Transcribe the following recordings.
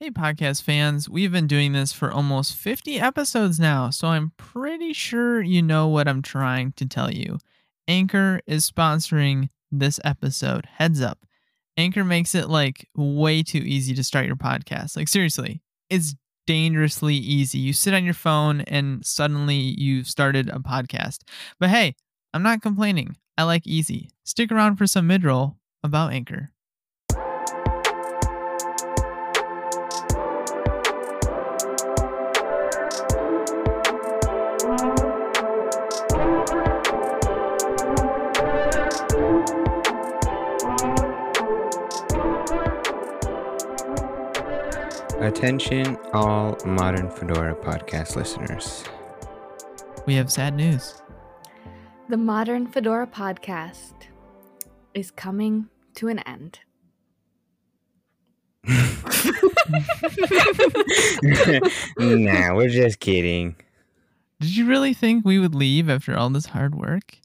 Hey, podcast fans, we've been doing this for almost 50 episodes now, so I'm pretty sure you know what I'm trying to tell you. Anchor is sponsoring this episode. Heads up. Anchor makes it like way too easy to start your podcast. Like, seriously, it's dangerously easy. You sit on your phone and suddenly you've started a podcast. But hey, I'm not complaining. I like easy. Stick around for some midroll about Anchor. Attention, all Modern Fedora podcast listeners. We have sad news. The Modern Fedora podcast is coming to an end. nah, we're just kidding. Did you really think we would leave after all this hard work?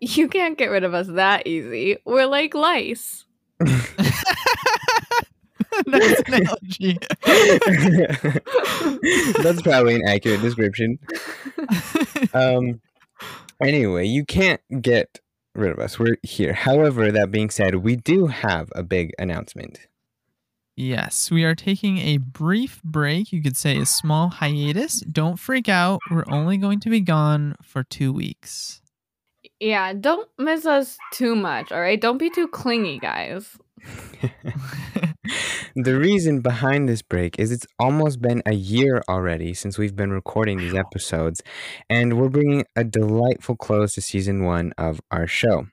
You can't get rid of us that easy. We're like lice. Nice analogy. That's probably an accurate description. Um, anyway, you can't get rid of us. We're here. However, that being said, we do have a big announcement. yes, we are taking a brief break. You could say a small hiatus. Don't freak out. We're only going to be gone for two weeks. Yeah, don't miss us too much, all right? Don't be too clingy, guys. The reason behind this break is it's almost been a year already since we've been recording these episodes, and we're bringing a delightful close to season one of our show.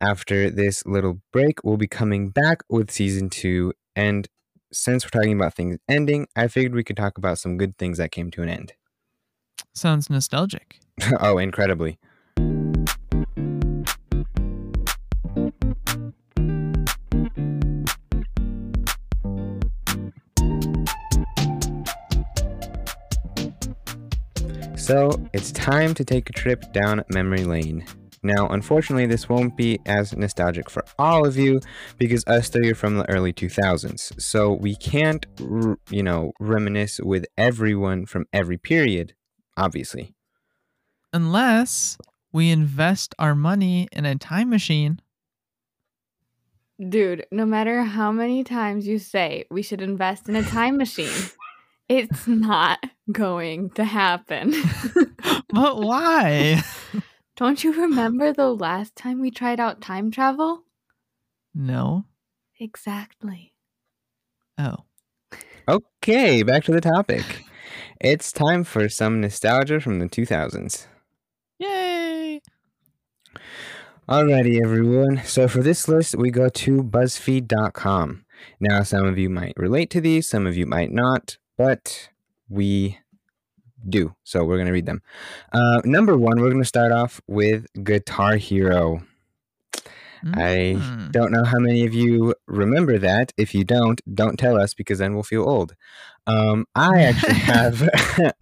After this little break, we'll be coming back with season two, and since we're talking about things ending, I figured we could talk about some good things that came to an end. Sounds nostalgic. oh, incredibly. So it's time to take a trip down memory lane. Now, unfortunately, this won't be as nostalgic for all of you because us three are from the early 2000s. So we can't, you know, reminisce with everyone from every period, obviously. Unless we invest our money in a time machine. Dude, no matter how many times you say we should invest in a time machine, it's not going to happen. But why? Don't you remember the last time we tried out time travel? no. Exactly. Oh. Okay, back to the topic. It's time for some nostalgia from the 2000s. Yay! Alrighty, everyone. So for this list, we go to BuzzFeed.com. Now, some of you might relate to these, some of you might not, but we do. So we're going to read them. Uh, number one, we're going to start off with Guitar Hero. I Mm. don't know how many of you remember that. If you don't, don't tell us because then we'll feel old. Um, I actually have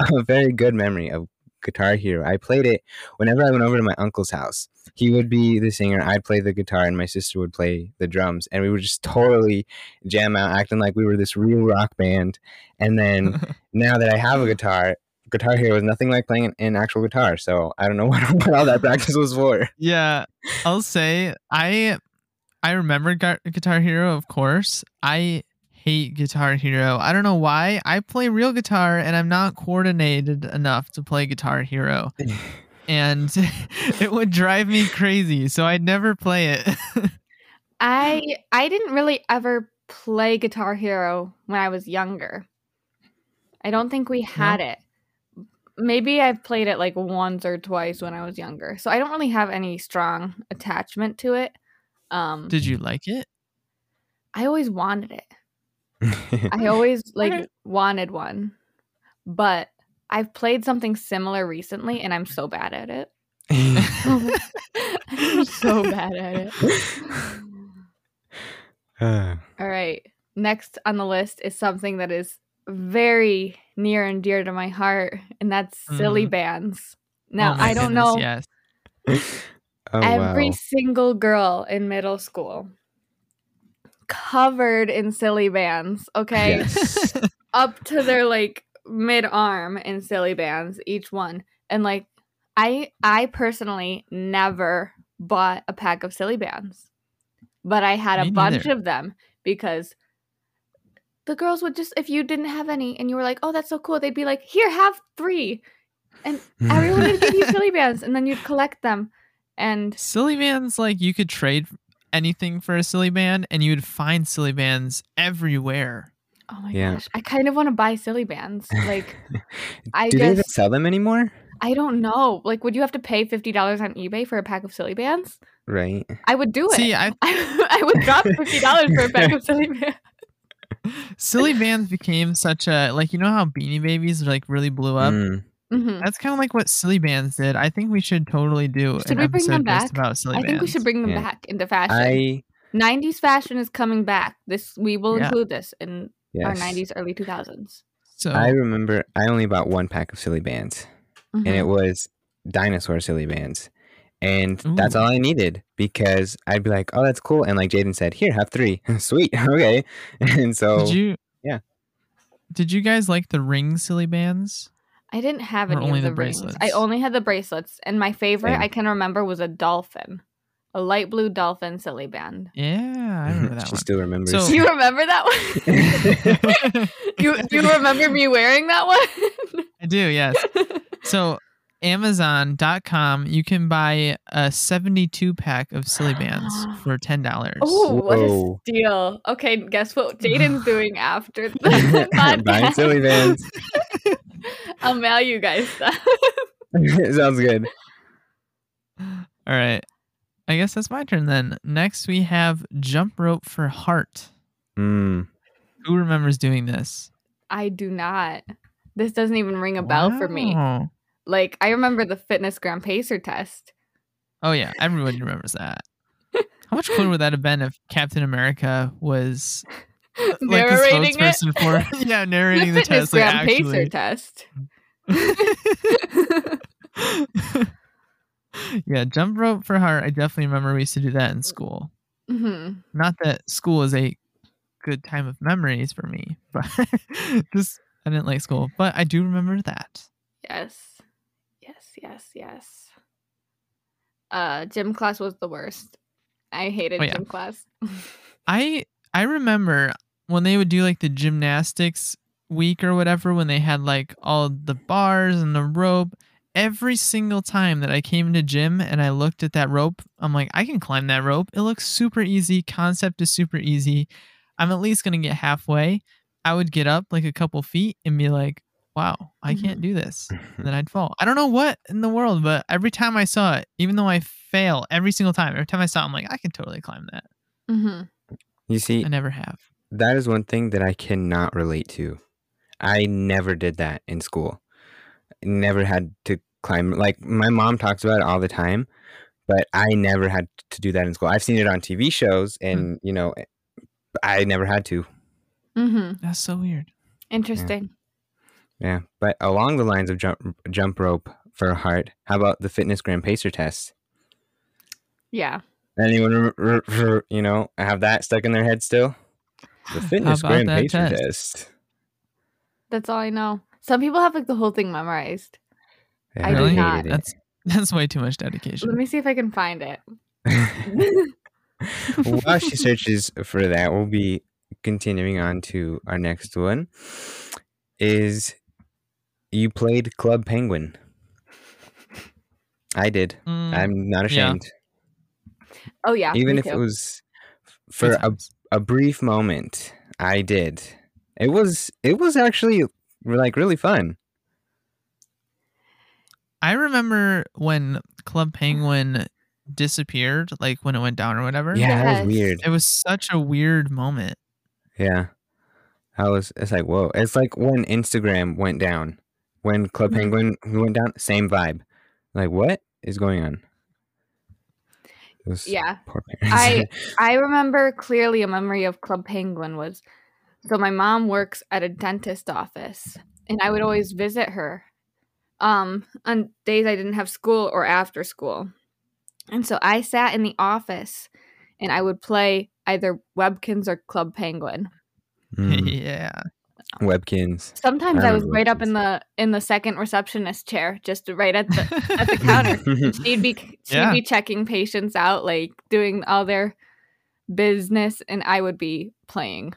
a very good memory of Guitar Hero. I played it whenever I went over to my uncle's house. He would be the singer, I'd play the guitar, and my sister would play the drums. And we would just totally jam out, acting like we were this real rock band. And then now that I have a guitar, Guitar Hero was nothing like playing an, actual guitar. So I don't know what, what all that practice was for. Yeah, I'll say I I remember Gu- Guitar Hero, of course. I hate Guitar Hero. I don't know why. I play real guitar and I'm not coordinated enough to play Guitar Hero. And it would drive me crazy, so I'd never play it. I I didn't really ever play Guitar Hero when I was younger. I don't think we had it. Maybe I've played it like once or twice when I was younger. So I don't really have any strong attachment to it. Um Did you like it? I always wanted it. I always like Okay. wanted one. But I've played something similar recently and I'm so bad at it. I'm so bad at it. Uh, All right. Next on the list is something that is very near and dear to my heart, and that's silly Mhm. bands. Now, Oh I don't goodness, know Yes. oh, every wow. single girl in middle school covered in silly bands, okay? Yes. up to their like mid arm in silly bands, each one. And like I I personally never bought a pack of silly bands. But I had Me a bunch neither. of them because the girls would just if you didn't have any and you were like, "Oh, that's so cool." They'd be like, "Here, have 3." And everyone would give you silly bands and then you'd collect them. And Silly bands, like you could trade anything for a silly band, and you would find silly bands everywhere. Oh my Yeah. gosh, I kind of want to buy silly bands. Like I Do they even just sell them anymore? I don't know. Like would you have to pay $50 on eBay for a pack of silly bands? Right. I would do it. See, I I would drop fifty dollars for a pack of silly bands. silly bands became such a like you know how Beanie Babies like really blew up. Mm. Mhm. That's kind of like what silly bands did. I think we should totally do Should an we bring episode them just back? about silly I bands. think we should bring them Yeah. back into fashion. I 90s fashion is coming back. This we will Yeah. include this in our yes. 90s, early 2000s. So I remember I only bought one pack of silly bands, and it Mhm. was dinosaur silly bands. And that's all I needed because I'd be like, "Oh, that's cool," and like Jaden said, "Here, have three. Sweet, okay." And so did you? yeah. Did you guys like the ring silly bands? I didn't have Or any only of the the, rings. I only had the bracelets, and my favorite Same. I can remember was a dolphin, a light blue dolphin silly band. Yeah, I remember that she one. still remembers. So- you remember that one? you do you remember me wearing that one? I do, yes. So Amazon.com, you can buy a 72 pack of silly bands for ten dollars. Oh, what a steal! Okay, guess what Jaden's doing after the Buying silly bands. I'll mail you guys stuff. Sounds good. All right. I guess that's my turn then. Next we have jump rope for heart. Mm. Who remembers doing this? I do not. This doesn't even ring a bell for me. Like I remember the fitness gram pacer test. Oh yeah, everyone remembers that. How much cooler would that have been if Captain America was like the Narrating it. spokesperson for yeah, narrating the, fitness test like gram pacer test. yeah, jump rope for heart. I definitely remember we used to do that in school. hmm Not that school is a good time of memories for me, but just I didn't like school. But I do remember that. Yes. Yes, yes, yes. Uh gym class was the worst. I hated Oh, yeah. gym class. I I remember when they would do like the gymnastics week or whatever when they had like all the bars and the rope every single time that I came into gym and I looked at that rope I'm like I can climb that rope. It looks super easy. Concept is super easy. I'm at least going to get halfway. I would get up like a couple feet and be like wow I can't do this. And then I'd fall. I don't know what in the world but every time I saw it even though I fail every single time every time I saw it I'm like I can totally climb that. Mm-hmm. You see, I never have. that is one thing that I cannot relate to. I never did that in school. Never had to climb. Like my mom talks about it all the time, but I never had to do that in school. I've seen it on TV shows, and you know, I never had to. hmm That's so weird. Interesting. Yeah, but along the lines of jump jump rope for heart, how about the fitness gram pacer test? Yeah. Anyone, you know, have that stuck in their head still? The fitness about gram pacer test? test. That's all I know. Some people have like the whole thing memorized. Yeah, I do Really? not. That's that's way too much dedication. Let me see if I can find it. While she searches for that, we'll be continuing on to our next one. Is you played Club Penguin? I did. Mm, I'm not yeah. ashamed. Oh yeah. Even me if it was for a, a brief moment, I did. It was it was actually like really fun. I remember when Club Penguin disappeared, like when it went down or whatever. Yeah, that was weird. It was such a weird moment. Yeah. I was it's like, whoa. It's like when Instagram went down. When Club Mhm. Penguin went down, same vibe. Like, what is going on? Yeah. Poor parents. I I remember clearly a memory of Club Penguin was so my mom works at a dentist office and I would always visit her um on days I didn't have school or after school. And so I sat in the office and I would play either Webkinz or Club Penguin. Mm. yeah. Webkinz. Sometimes I I was remember right up in the in the second receptionist chair, just right at the at the counter. she'd be she'd Yeah. be checking patients out, like doing all their business, and I would be playing.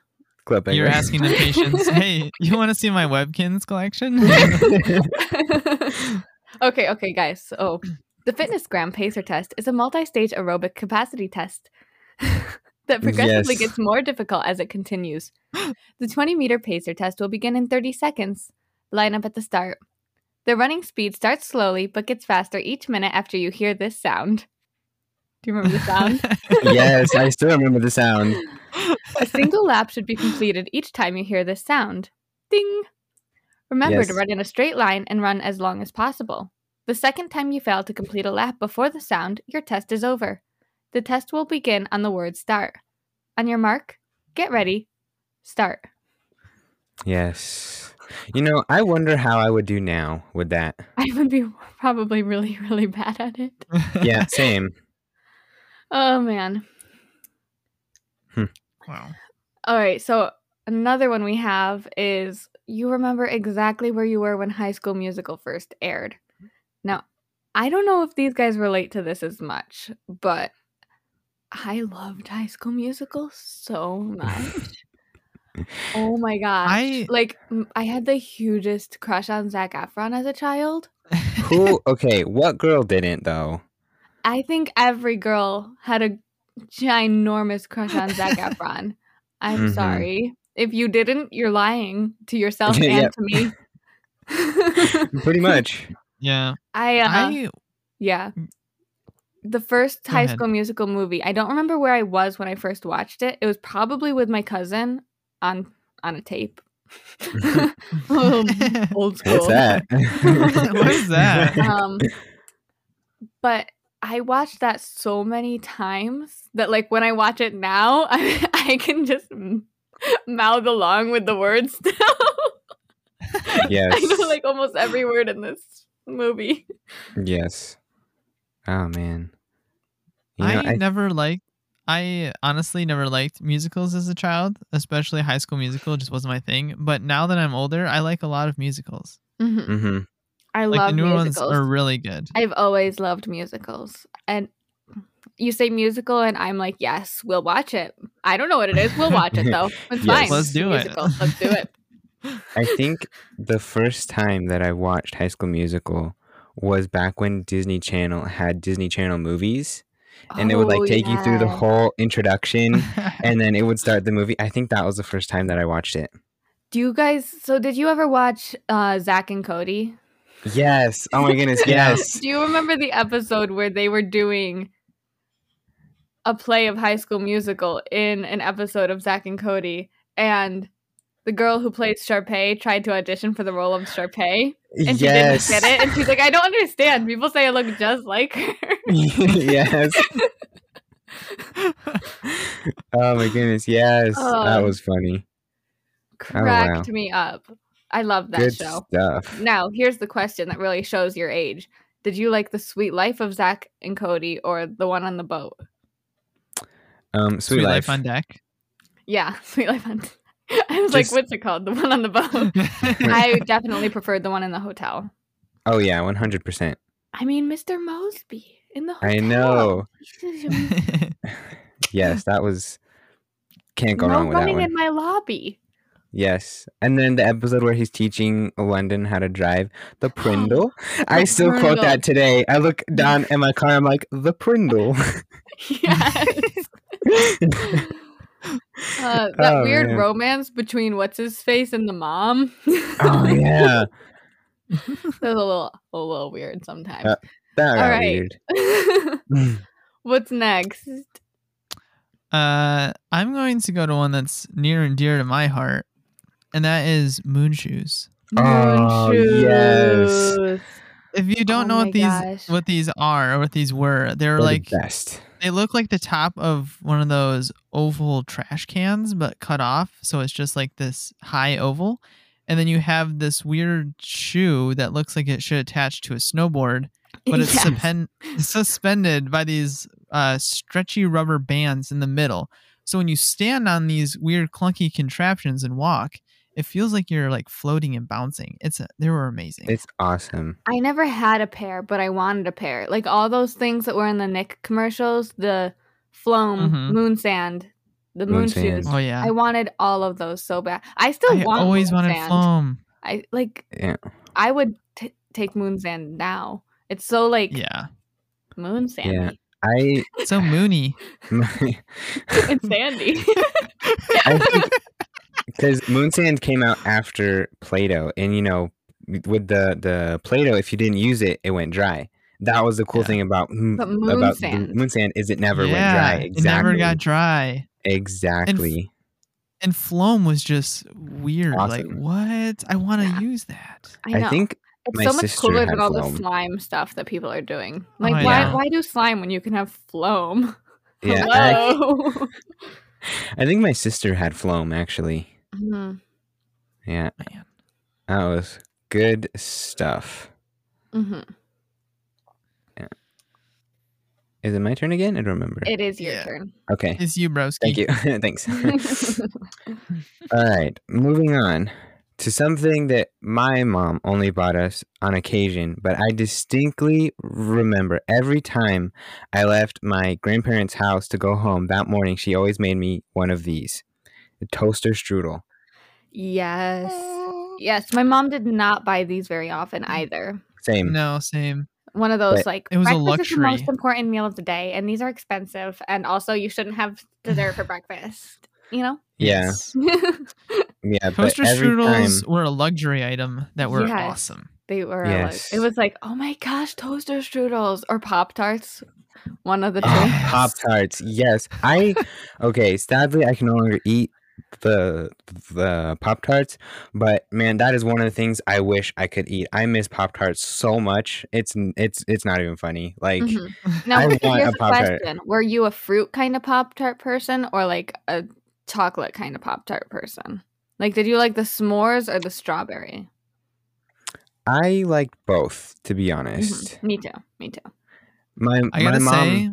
Club You're asking the patients, hey, you want to see my Webkinz collection? okay, okay, guys. So the Fitnessgram Pacer test is a multi-stage aerobic capacity test that progressively Yes. gets more difficult as it continues. The 20-meter pacer test will begin in 30 seconds. Line up at the start. The running speed starts slowly but gets faster each minute after you hear this sound. Do you remember the sound? yes, I still remember the sound. A single lap should be completed each time you hear this sound. Ding! Remember to run in a straight line and run as long as possible. The second time you fail to complete a lap before the sound, your test is over. The test will begin on the word start. On your mark, get ready, start. Yes. You know, I wonder how I would do now with that. I would be probably really, really bad at it. Yeah, same. Oh man. Hmm. wow. All right, so another one we have is you remember exactly where you were when High School Musical first aired. Now, I don't know if these guys relate to this as much, but I loved High School Musical so much. oh my gosh. I- like I had the hugest crush on Zac Efron as a child. Who? Okay, what girl didn't though? I think every girl had a ginormous crush on Zac Efron. I'm Mhm. sorry. If you didn't, you're lying to yourself and Yep. to me. Pretty much. yeah. I, uh, I yeah. The first High ahead. School Musical movie. I don't remember where I was when I first watched it. It was probably with my cousin on on a tape. Um, old school. What's that? what is that? um but i watched that so many times that like when i watch it now i, I can just m- mouth along with the words still yes. i know like almost every word in this movie Yes. Oh man. You I, know, I, never liked. I honestly never liked musicals as a child, especially High School Musical. Just wasn't my thing. But now that I'm older, I like a lot of musicals. Mhm. hmm i Like love the new musicals ones are really good. i've always loved musicals and you say musical and i'm like yes we'll watch it i don't know what it is we'll watch it though it's Yes. fine Let's do it. let's do it I think the first time that I watched High School Musical was back when Disney Channel had Disney Channel movies, and it would Oh, like take you through the whole introduction, and then it would start the movie. I think that was the first time that I watched it. Do you guys? So did you ever watch uh, Zack and Cody? Yes. Oh my goodness. Yes. Do you remember the episode where they were doing a play of High School Musical in an episode of Zack and Cody, and the girl who plays Sharpay tried to audition for the role of Sharpay, and she didn't get it, and she's like, "I don't understand. People say I look just like her." yes. Oh my goodness. Yes. that Oh. was funny. Oh, cracked me up. I love that Good show. stuff. Now, here's the question that really shows your age. Did you like the Suite Life of Zack and Cody or the one on the boat? Um, Sweet, Sweet Life. Life on Deck. Yeah, Suite Life on deck. I was Just- like, what's it called? The one on the boat. I definitely preferred the one in the hotel. Oh yeah, one hundred percent. I mean, Mr. Moseby in the hotel. I know. Yes, that was. Can't go wrong with that running one. in my lobby. Yes, and then the episode where he's teaching London how to drive the Prindle. I The still quote that today. I look down in my car. I'm like the Prindle. Yes. Uh, that Oh, weird man. romance between what's his face and the mom. oh yeah, That was a little, a little weird sometimes. Uh, that got All right. weird. What's next? Uh, I'm going to go to one that's near and dear to my heart, and that is Moon Shoes. Oh, Moon yes. If you don't Oh know what these gosh. what these are or what these were, they're They're like the best. they look like the top of one of those oval trash cans, but cut off, so it's just like this high oval. And then you have this weird shoe that looks like it should attach to a snowboard, but it's Yes. suspend- suspended by these uh, stretchy rubber bands in the middle. So when you stand on these weird clunky contraptions and walk, it feels like you're like floating and bouncing. It's a, they were amazing. It's awesome. I never had a pair, but I wanted a pair. Like all those things that were in the Nick commercials, the Floam, Mhm. Moon Sand, the Moon moon, sand. shoes. oh yeah. I wanted all of those so bad. I still I want always moon wanted sand. foam. I like. Yeah. I would t- take moon sand now. It's so like Yeah. moon sandy. I So moony. my, it's sandy. I think because Moon Sand came out after Play-Doh, and you know, with the the Play-Doh, if you didn't use it, it went dry. That was the cool Yeah. thing about But moon about sand. Moon Sand is it never yeah, went dry. It never got dry. exactly. And Floam was just weird. Like, what? I want to Yeah. use that. I know. I think it's my so much cooler than all the slime stuff that people are doing. Oh, Like, I why know. why do slime when you can have floam? yeah, I, Hello. I think my sister had Floam actually. Mhm, Yeah, Man. that was good stuff. mhm. Is it my turn again? I don't remember. It is your Yeah. turn. okay, It's you, broski. thank you. Thanks. All right, moving on to something that my mom only bought us on occasion, but I distinctly remember every time I left my grandparents' house to go home that morning, she always made me one of these the toaster strudel. yes. Yes. My mom did not buy these very often mm. either. Same. No, same. One of those But like it was a breakfast is the most important meal of the day, and these are expensive, and also you shouldn't have dessert for breakfast. You know. Yeah, yeah, Toaster but every time, strudels were a luxury item that were Yes. awesome. They were Yes. like, it was like, oh my gosh, toaster strudels or Pop Tarts. One of the ah, two. Oh, Pop Tarts. Yes, I. Okay, sadly, I can no longer eat the the Pop Tarts, but man, that is one of the things I wish I could eat. I miss Pop Tarts so much. It's it's it's not even funny. Like Mhm. Now, I here's want a question: Were you a fruit kind of Pop Tart person, or like a chocolate kind of Pop Tart person? Like, did you like the s'mores or the strawberry? I liked both, to be Mhm. honest. Me too. Me too. My I my gotta mom. say,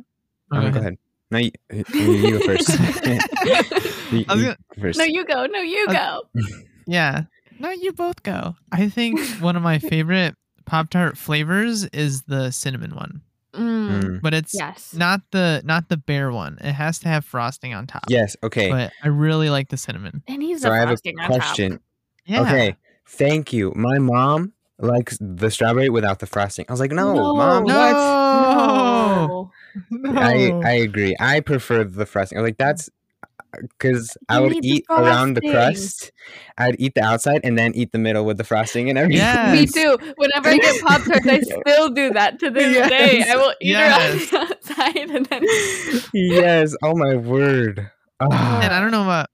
oh, Oh, go ahead. No, you, you, you go first. You- I was you gonna- go first. No, you go. No, you Uh, go. yeah. No, you both go. I think one of my favorite Pop Tart flavors is the cinnamon one, Mm, Mm. but it's Yes. not the not the bear one. It has to have frosting on top. Yes. Okay. But I really like the cinnamon. And he's so a I have a frosting on top. question. Yeah. Okay. Thank you. My mom likes the strawberry without the frosting. I was like, no, mom, No. what? No. No. I I agree. I prefer the frosting. I was like, that's because I would need the eat around the crust. I'd eat the outside and then eat the middle with the frosting and everything. Yeah. Me Yes. too. Whenever I get Pop Tarts, I still do that to this Yes. day. I will eat Yes. it on the outside and then. yes. Oh my word. Ah. And I don't know about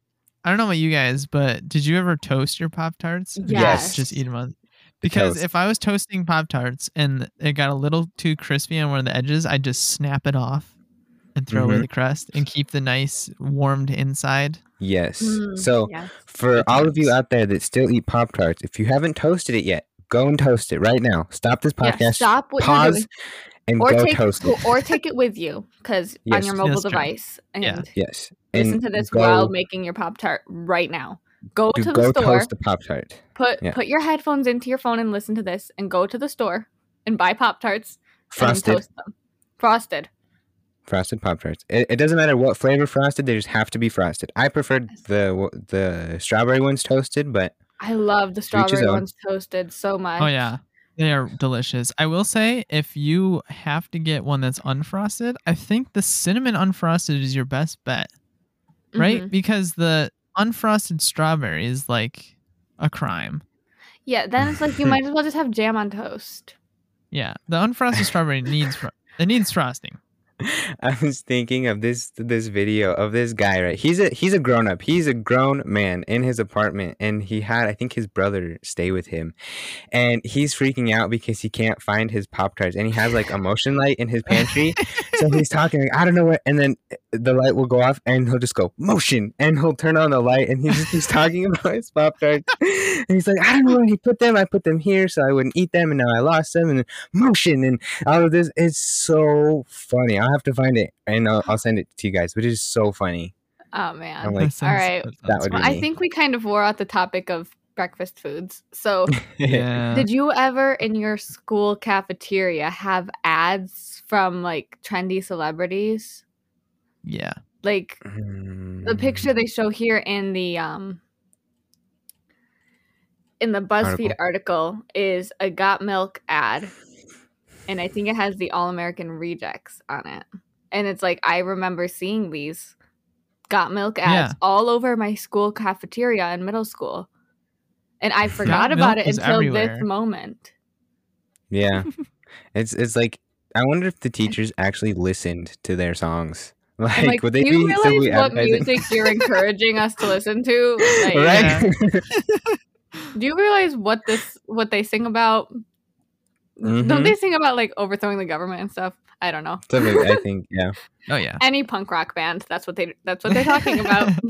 I don't know about you guys, but did you ever toast your Pop Tarts? Yes. Just eat them on. Because Toast. if I was toasting Pop Tarts and it got a little too crispy on one of the edges, I'd just snap it off and throw away Mhm. the crust and keep the nice warmed inside. Yes. Mm, So yes. for Good all of you out there that still eat Pop Tarts, if you haven't toasted it yet, go and toast it right now. Stop this Yeah, podcast. stop what you're pause doing. and Or go take toast it. or take it with you because on your mobile that's true. device and Yeah. Yes. listen and to this go, while making your Pop Tart right now. Go to to go the store, toast the Pop Tart. put Yeah. put your headphones into your phone and listen to this, and go to the store and buy Pop Tarts and toast them. Frosted. Frosted Pop Tarts. It, it doesn't matter what flavor frosted; they just have to be frosted. I preferred the the strawberry ones toasted, but I love the strawberry ones toasted so much. Oh yeah. They are delicious. I will say if you have to get one that's unfrosted, I think the cinnamon unfrosted is your best bet, right? Mhm. Because the unfrosted strawberry is like a crime. Yeah, then it's like you might as well just have jam on toast. Yeah, the unfrosted strawberry needs fro- it needs frosting. I was thinking of this this video of this guy. Right, he's a he's a grown up. He's a grown man in his apartment, and he had I think his brother stay with him, and he's freaking out because he can't find his pop tarts, and he has like a motion light in his pantry. so he's talking like I don't know what, and then eh, the light will go off, and he'll just go motion, and he'll turn on the light, and he's he's talking about his pop tarts, and he's like I don't know where he put them. I put them here so I wouldn't eat them, and now I lost them, and motion, and all of this. It's so funny. I'll have to find it, and I'll, I'll send it to you guys. which is so funny. Oh man. I'm like, sounds- right. that That would Well, be I think we kind of wore out the topic of breakfast foods. So, Yeah. did you ever in your school cafeteria have ads from like trendy celebrities? yeah. Like the Mm, picture they show here in the um in the BuzzFeed article, is a Got Milk ad, and I think it has the All American Rejects on it, and it's like I remember seeing these Got Milk ads Yeah. all over my school cafeteria in middle school, and I forgot Got about it until everywhere. this moment. Yeah. it's it's like I wonder if the teachers actually listened to their songs. Like, like, would they do you be realize what advertising? music you're encouraging us to listen to? Like, right? Do you realize what this what they sing about? Don't Mhm. they sing about like overthrowing the government and stuff? I don't know. Something, I think, yeah. Oh yeah. Any punk rock band, that's what they that's what they're talking about.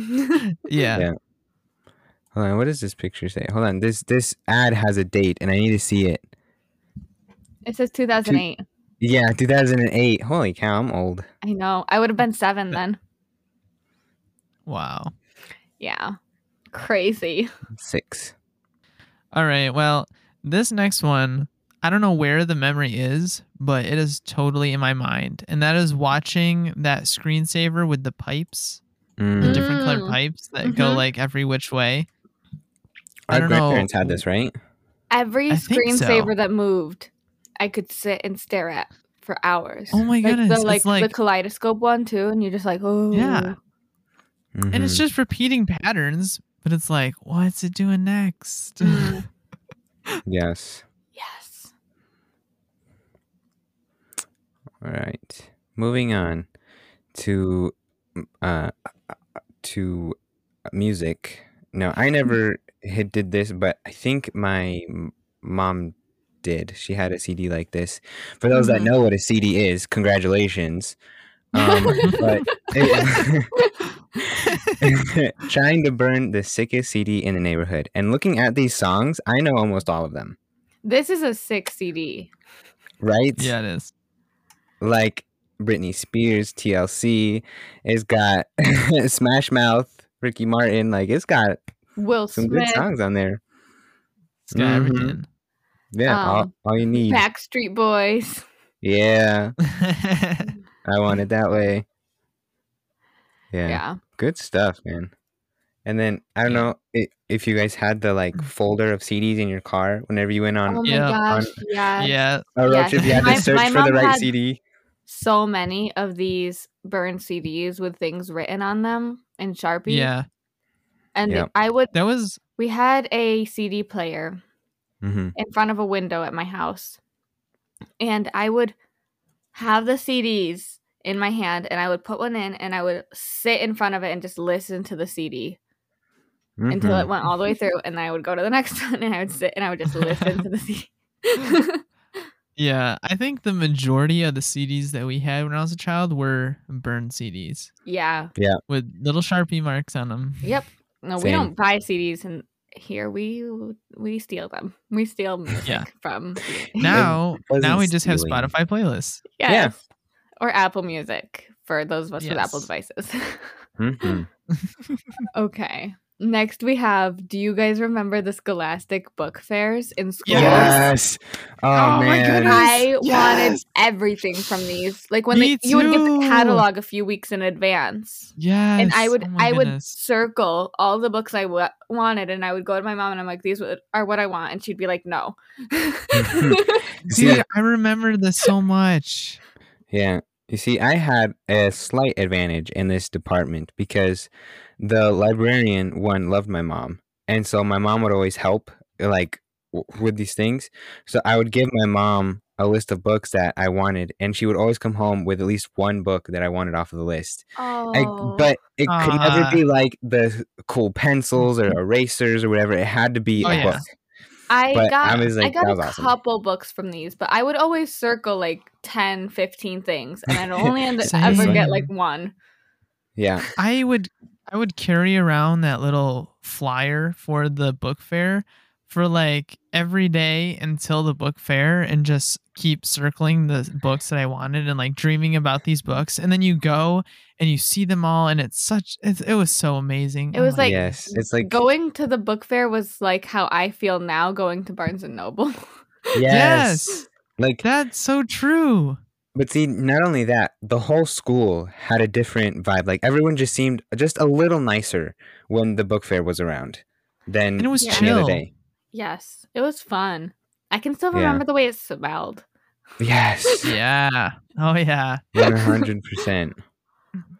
Yeah. Yeah. Hold on, what does this picture say? Hold on, this this ad has a date, and I need to see it. it says 2008. Yeah, 2008. Holy cow, I'm old. I know. I would have been 7 then. Wow. Yeah. Crazy. Six. All right. Well, this next one, I don't know where the memory is, but it is totally in my mind. And that is watching that screensaver with the pipes, the Mm. different colored Mm. pipes that go Mhm. like every which way. I Our don't know. grandparents had this, right? Every I think so. screensaver that moved, I could sit and stare at for hours. Oh my like goodness, The, like, like- the kaleidoscope one too, and you're just like, oh Yeah. And it's Mhm. just repeating patterns, but it's like, what's it doing next? Mm. Yes. yes. All right. Moving on to uh to music. No, I never had did this, but I think my m- mom did. She had a CD like this. For those that Mhm. know what a CD is, congratulations. Um, but trying to burn the sickest CD in the neighborhood. And looking at these songs, I know almost all of them, This is a sick CD. right? yeah, it is. Like Britney Spears, TLC. It's got Smash Mouth, Ricky Martin. Like it's got Will some Smith, good songs on there. It's got Mhm. everything. Yeah, all, Um, all you need. Backstreet Boys. Yeah, I want it that way. Yeah, Yeah. good stuff, man. And then I don't know i if you guys had the like folder of CDs in your car whenever you went on Oh my Yeah. gosh. On- Yeah. yeah. a road yes. trip. You had My- to search my for the mom right had- CD. So many of these burned CDs with things written on them in Sharpie. Yeah. And Yep. I would, That was we had a CD player hmm in front of a window at my house. And I would have the CDs in my hand and I would put one in and I would sit in front of it and just listen to the CD until it went all the way through. And then I would go to the next one and I would sit and I would just listen to the CD. yeah. I think the majority of the CDs that we had when I was a child were burned CDs yeah. Yeah. With little Sharpie marks on them. Yep. No, we don't buy CDs and here we we steal them. We steal music Yeah. from Now, now we just have. Spotify playlists. yes. Or Apple Music for those of us with Apple Yes. devices. hmm okay. Next we have do you guys remember the Scholastic book fairs in school? Yes. Oh, Oh my man. goodness. I wanted everything from these. Like when Me they, you would get the catalog a few weeks in advance. Yes. and I would Oh my I would goodness. circle all the books I wanted, and I would go to my mom and I'm like, "These are what I want," and she'd be like, "No." See, Dude, I remember this so much. Yeah. You see, I had a slight advantage in this department because the librarian one loved my mom. And so my mom would always help like w- with these things. So I would give my mom a list of books that I wanted and she would always come home with at least one book that I wanted off of the list. oh, I, but it could never ah. be like the cool pencils or mm-hmm. erasers or whatever. It had to be Oh, a yeah. book. I but got I was I got that a awesome. couple books from these, but I would always circle like 10, 15 things, and I'd only end Same. ever get like one. Yeah. I would I would carry around that little flyer for the book fair for like every day until the book fair and just keep circling the books that I wanted and like dreaming about these books. And then you go and you see them all, and it's such, it's, it was so amazing. It Oh was my like yes, it's like going to the book fair was like how I feel now going to Barnes and Noble. yes, Yes. like That's so true. But see, not only that, the whole school had a different vibe. Like everyone just seemed just a little nicer when the book fair was around than And it was Yeah. any other chill. day. yes, it was fun. I can still Yeah. remember the way it smelled. Yes, Yeah. Oh, yeah. one hundred percent.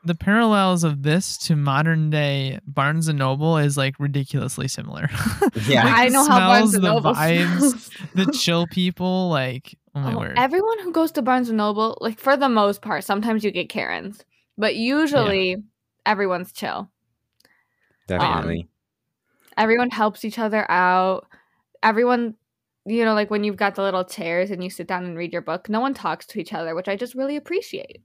The parallels of this to modern day Barnes and Noble is like ridiculously similar. Yeah. Like, I the know how Barnes smells, and the Noble vibes, smells. the chill people. Like, oh Oh. Everyone who goes to Barnes and Noble, like for the most part, sometimes you get Karens, but usually everyone's chill. Um, Definitely. Everyone helps each other out. Everyone, you know, like when you've got the little chairs and you sit down and read your book, no one talks to each other, which I just really appreciate.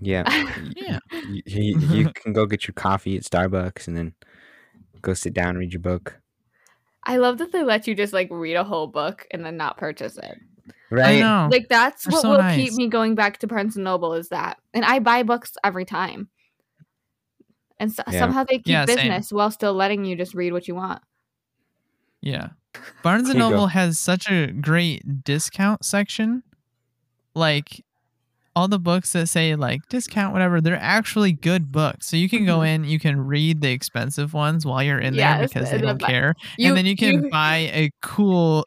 yeah. yeah. You, you, you can go get your coffee at Starbucks and then go sit down and read your book. I love that they let you just like read a whole book and then not purchase it. I Right? know. Like that's They're what so will nice. keep me going back to Barnes and Noble is that, and I buy books every time. And so, Yeah. somehow they keep Yeah, same. business while still letting you just read what you want. Yeah. Barnes and Here go. Noble has such a great discount section. Like all the books that say like discount whatever, they're actually good books. So you can go Mhm. in, you can read the expensive ones while you're in there because they don't then- care. and then you can buy a cool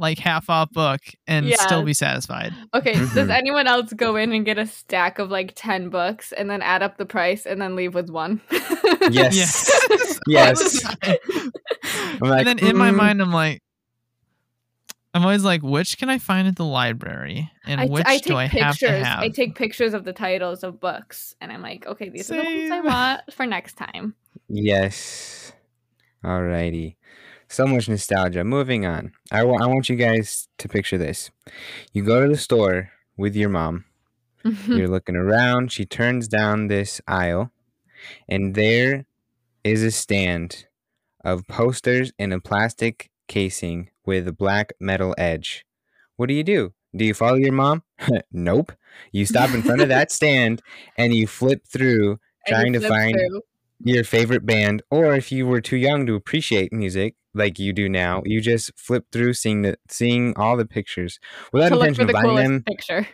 like half off book and still be satisfied. Okay, does Mhm. anyone else go in and get a stack of like 10 books and then add up the price and then leave with one? Yes. Yes. Yes. All the time. I'm like, and then in my "Mm." mind I'm like I'm always like, which can I find at the library, and I, t- which I take do I have pictures. to have? I take pictures of the titles of books and I'm like, okay, these are the ones I want for next time. Yes. Alrighty. So much nostalgia. Moving on. I want you guys to picture this. You go to the store with your mom. You're looking around. She turns down this aisle, and there is a stand of posters in a plastic casing with a black metal edge. What do you do? Do you follow your mom? nope. You stop in front of that stand and you flip through trying to find through. Your favorite band, or if you were too young to appreciate music like you do now, you just flip through seeing the seeing all the pictures without intention of buying them. picture.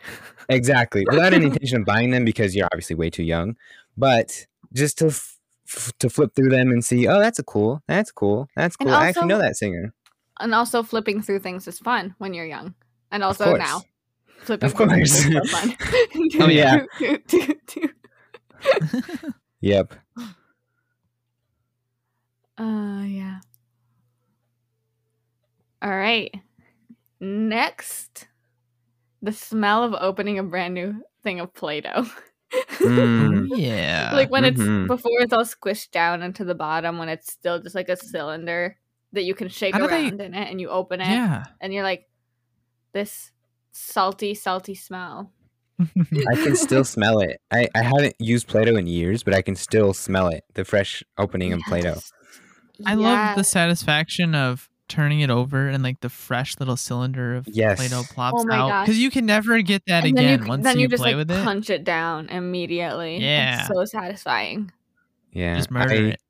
Exactly, without any intention of buying them because you're obviously way too young, but just to f- f- to flip through them and see, oh, that's a cool, that's cool, that's cool. I actually know that singer. And also flipping through things is fun when you're young. And also course. now. Flipping Of through things is course. so fun. Oh, yeah. Uh yeah. All right. Next, the smell of opening a brand new thing of Play-Doh. Mm. yeah. like when Mhm. it's before it's all squished down into the bottom when it's still just like a cylinder that you can shake How do they- around in it and you open it yeah. and you're like this salty salty smell I can still smell it. I, I haven't used Play-Doh in years, but I can still smell it. The fresh opening of Play-Doh. Yes. I love the satisfaction of turning it over and like the fresh little cylinder of Yes. Play-Doh plops Oh out because you can never get that and then again you, once then you, you just play like with it. punch it down immediately Yeah. it's so satisfying Yeah. Just murder I, it.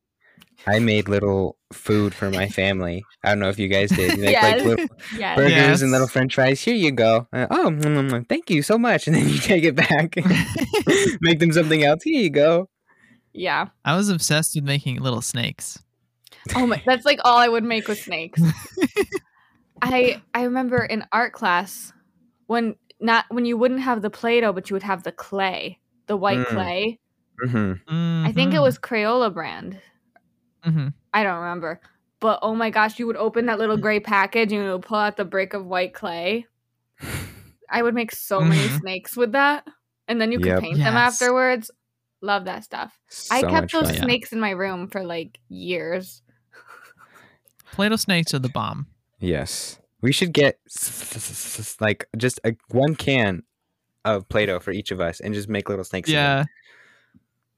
I made little food for my family. I don't know if you guys did. You make Yes. like little yes burgers Yes. and little French fries. Here you go. Uh, oh, mm, mm, mm, thank you so much. And then you take it back, make them something else. Here you go. yeah I was obsessed with making little snakes. Oh my that's like all i would make with snakes i i remember in art class when not when you wouldn't have the play-doh but you would have the clay the white Mm. clay hmm i think it Mhm. was crayola brand Mhm. I don't remember. But oh my gosh, you would open that little gray package and you would pull out the brick of white clay. I would make so many Mhm. snakes with that. And then you could Yep. paint them afterwards. Love that stuff. I kept those fun. Yeah. snakes in my room for like years. Play-Doh snakes are the bomb. Yes. We should get like just a one can of Play-Doh for each of us and just make little snakes. Yeah.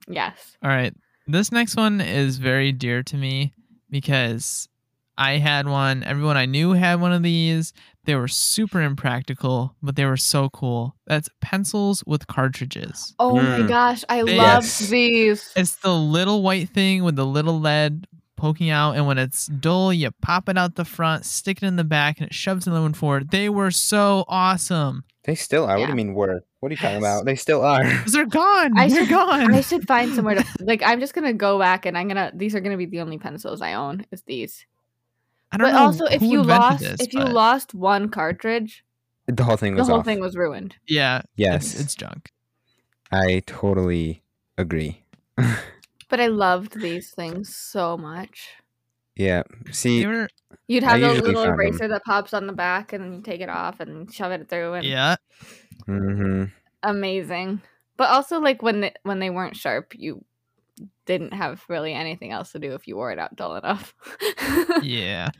Yes. All right. This next one is very dear to me because I had one. Everyone I knew had one of these. They were super impractical, but they were so cool. That's pencils with cartridges. Oh my Mm. gosh, I They- love Yes. these. It's the little white thing with the little lead poking out, and when it's dull, you pop it out the front, stick it in the back, and it shoves another one forward. They were so awesome. They still are. What do you mean were? What are you talking about? They still are. 'Cause they're gone. I they're should- gone. I should find somewhere to like. I'm just gonna go back and I'm gonna. These are gonna be the only pencils I own. Is these. I don't But know also, if you lost, this, if you but lost one cartridge, The whole thing the was whole off. thing was ruined. yeah, Yes. it's, it's junk. I totally agree. But I loved these things so much. Yeah. See, were, You'd I have the usually little found 'em. eraser that pops on the back, and then you take it off and shove it through, and yeah. hmm amazing. But also, like when they, when they weren't sharp, you didn't have really anything else to do if you wore it out dull enough. Yeah.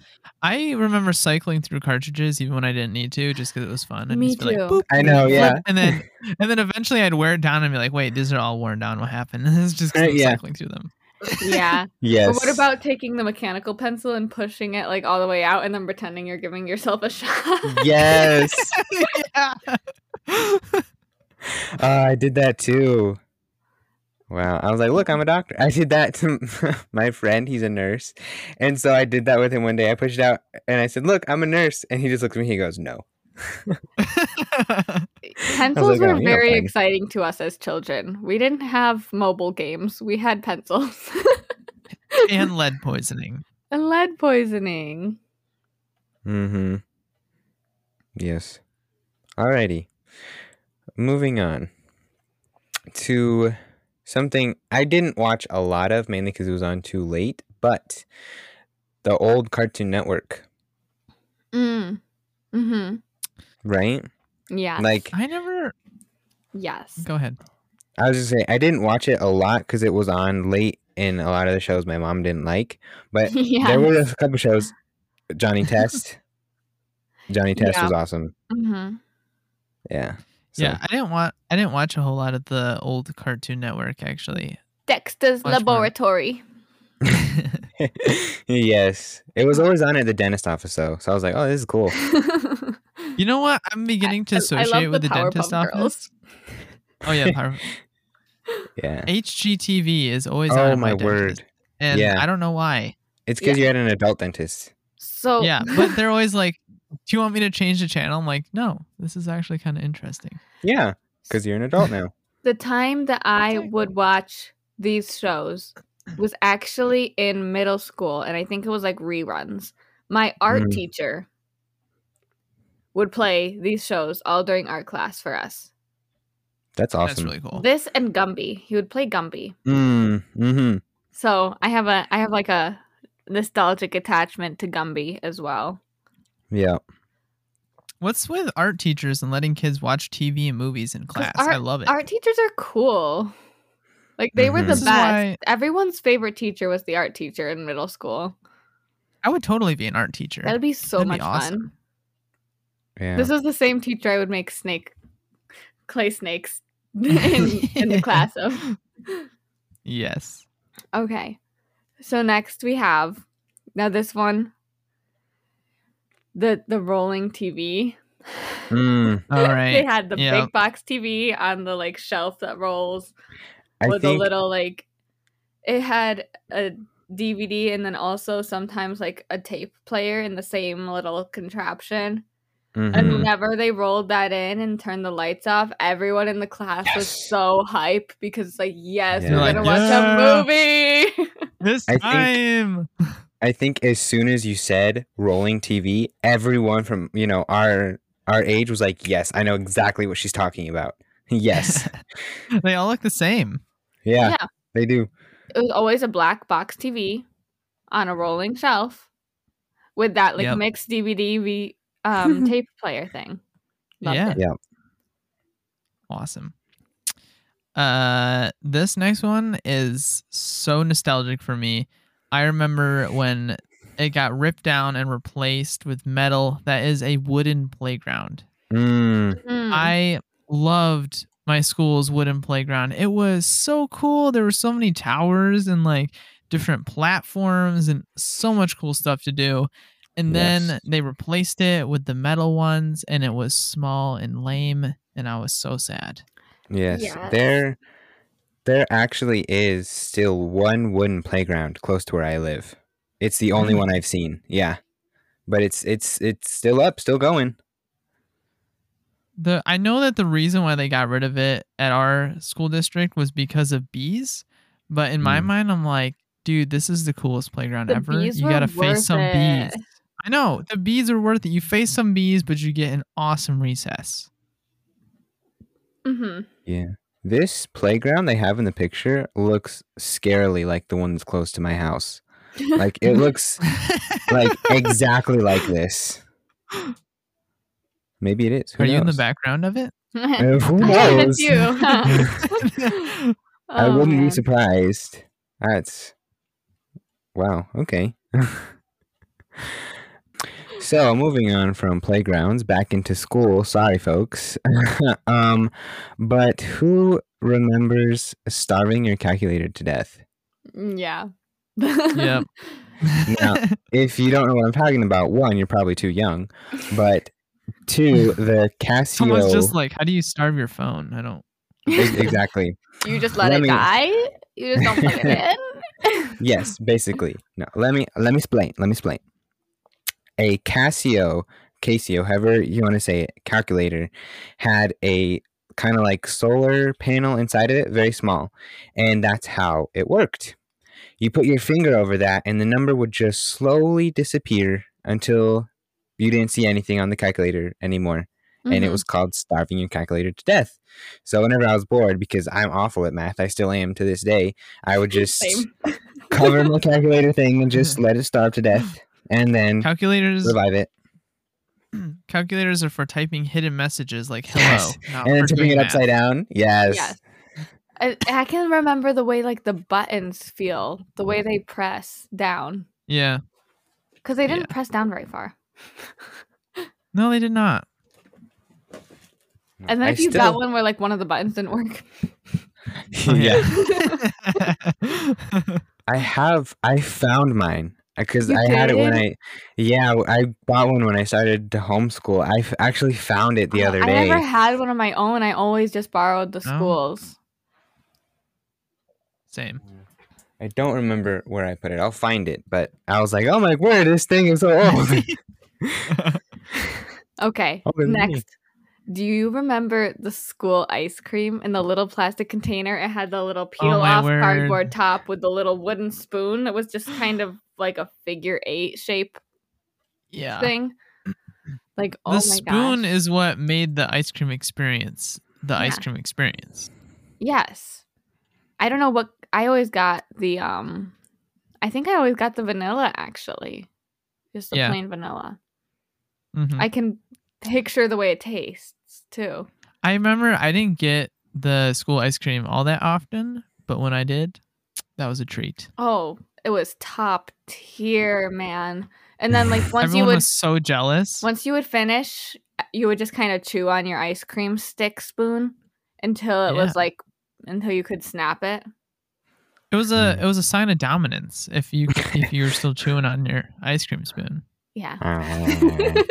I remember cycling through cartridges even when I didn't need to, just because it was fun. I'd Me just be like, too. "Boop," I know, yeah. And then and then eventually I'd wear it down and be like, wait, these are all worn down. What happened? it's just 'cause Uh, yeah. cycling through them. yeah. yes. But what about taking the mechanical pencil and pushing it like all the way out, and then pretending you're giving yourself a shot? Yes. yeah. Uh, I did that too. Wow. I was like, look, I'm a doctor. I did that to my friend. He's a nurse. And so I did that with him one day. I pushed it out and I said, look, I'm a nurse. And he just looks at me. He goes, no. Pencils like, "Oh, were you're very exciting to us as children. We didn't have mobile games. We had pencils and lead poisoning. and lead poisoning. Mm-hmm. Yes. Alrighty. Moving on to something I didn't watch a lot of, mainly because it was on too late, but the old Cartoon Network, Mm. Mm-hmm. right? Yeah. Like, I never yes. go ahead. I was just saying, I didn't watch it a lot because it was on late in a lot of the shows my mom didn't like, but yeah. there were a couple shows. Johnny Test. Johnny Test Yeah. was awesome. mm-hmm. Yeah. So- Yeah, I didn't want I didn't watch a whole lot of the old Cartoon Network actually. Dexter's Much. Laboratory. yes. It was always on at the dentist office though. So I was like, oh, this is cool. you know what? I'm beginning to I- I associate love with the the, dentist Powerpuff office. Girls. Oh yeah, Power- Yeah. HGTV is always oh, on Oh at my dentist, word. and Yeah. I don't know why. It's because Yeah. you had an adult dentist. So Yeah, but they're always like, "Do you want me to change the channel?" I'm like, "No, this is actually kind of interesting." Yeah. Because you're an adult now. the time that I would watch these shows was actually in middle school, and I think it was like reruns. My art Mm. teacher would play these shows all during art class for us. That's awesome. That's awesome. really cool. This and Gumby. He would play Gumby. Mm, mm-hmm. So I have a I have like a nostalgic attachment to Gumby as well. Yeah. What's with art teachers and letting kids watch TV and movies in class? I love it. Art teachers are cool. Like they were Mhm. the This best. why- Everyone's favorite teacher was the art teacher in middle school. I would totally be an art teacher. That'd be so That'd be much awesome. fun. Yeah. This is the same teacher I would make snake clay snakes in, in the class of. yes. Okay. So next we have now this one the the rolling TV. Mm, All right. they had the Yep. big box TV on the like shelf that rolls I with think a little like it had a DVD and then also sometimes like a tape player in the same little contraption. And mhm. whenever they rolled that in and turned the lights off, everyone in the class was so hype because it's like, yes, Yeah. we're gonna watch yeah. a movie. This I think- time. I think as soon as you said rolling TV, everyone from you know our our age was like, "Yes, I know exactly what she's talking about." yes, they all look the same. yeah, yeah, they do. it was always a black box TV on a rolling shelf with that like Yep. mixed DVD v, um, tape player thing. Loved Yeah. it. Yeah. Awesome. Uh this next one is so nostalgic for me. I remember when it got ripped down and replaced with metal that is a wooden playground. Mm, Mm. I loved my school's wooden playground. It was so cool. There were so many towers and like different platforms and so much cool stuff to do. And then they replaced it with the metal ones, and it was small and lame, and I was so sad. Yes, Yes. there, there actually is still one wooden playground close to where I live. It's the only one I've seen. Yeah, but it's it's it's still up, still going. The I know that the reason why they got rid of it at our school district was because of bees, but in my Mm. mind, I'm like, dude, this is the coolest playground The ever. bees You gotta face some it. bees. I know the bees are worth it. You face some bees, but you get an awesome recess. hmm Yeah, this playground they have in the picture looks scarily like the one that's close to my house. Like it looks like exactly like this. Maybe it is. Who Are you in the background of it? Uh, who That's knows? you. I Oh, wouldn't be surprised. That's wow. Okay. So moving on from playgrounds back into school. Sorry, folks. um, but who remembers starving your calculator to death? Yeah. Yep. Now, if you don't know what I'm talking about, one, you're probably too young, but two, the Someone's Casio. just like, how do you starve your phone? I don't. Exactly. you just let, Let it me- die. You just don't plug it in. yes, basically. No, let me let me explain. Let me explain. A Casio, Casio, however you want to say it, calculator, had a kind of like solar panel inside of it, very small, and that's how it worked. You put your finger over that, and the number would just slowly disappear until you didn't see anything on the calculator anymore and it Mhm. was called starving your calculator to death. So whenever I was bored, because I'm awful at math, I still am to this day, I would just cover my calculator thing and just let it starve to death, and then Calculators. revive it, calculators are for typing hidden messages like hello, Yes. not and then for tipping it math. upside down. Yes. Yes. I, I can remember the way like the buttons feel, the way they press down, Yeah. because they didn't Yeah. press down very far. No, they did not. And then I if you still- got one where like one of the buttons didn't work, Oh, yeah. yeah. I have. I found mine because I had it when? I. Yeah, I bought one when I started to homeschool. I f- actually found it the Oh, other I day. I never had one of my own. I always just borrowed the Oh. schools. Same. I don't remember where I put it. I'll find it, but I was like, "Oh my word, this thing is so old." Okay, Oh, really? next. Do you remember the school ice cream in the little plastic container? It had the little oh peel oh, off word. cardboard top with the little wooden spoon that was just kind of like a figure eight shape yeah. thing. Like, oh the spoon gosh. is what made the ice cream experience the ice cream experience. Yes. I don't know what I always got the um I think I always got the vanilla actually. Just the Yeah. plain vanilla. Mhm. I can picture the way it tastes too. I remember I didn't get the school ice cream all that often, but when I did, that was a treat. Oh, it was top tier, man. And then like once you would was so jealous. once you would finish, you would just kind of chew on your ice cream stick spoon until it Yeah. was like until you could snap it. It was a Mm. it was a sign of dominance if you if you were still chewing on your ice cream spoon. Yeah. Oh.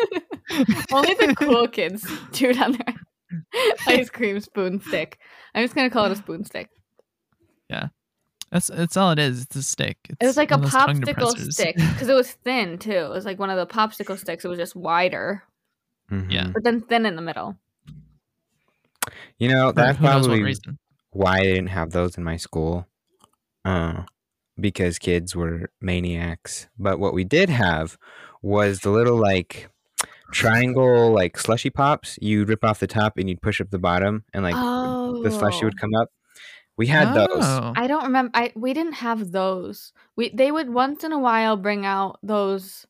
Only the cool kids chewed on their ice cream spoon stick. I'm just gonna call it a spoon stick. That's that's all it is. It's a stick. It's It was like a one of those tongue popsicle stick because it was thin too. It was like one of the popsicle sticks. It was just wider, Mhm. Yeah. but then thin in the middle. You know, that's who knows what probably why I didn't have those in my school. Uh, because kids were maniacs. But what we did have was the little like triangle like slushy pops. You'd rip off the top and you'd push up the bottom and like oh, the slushy would come up. We had those. Oh. I don't remember. I we didn't have those. We they would once in a while bring out those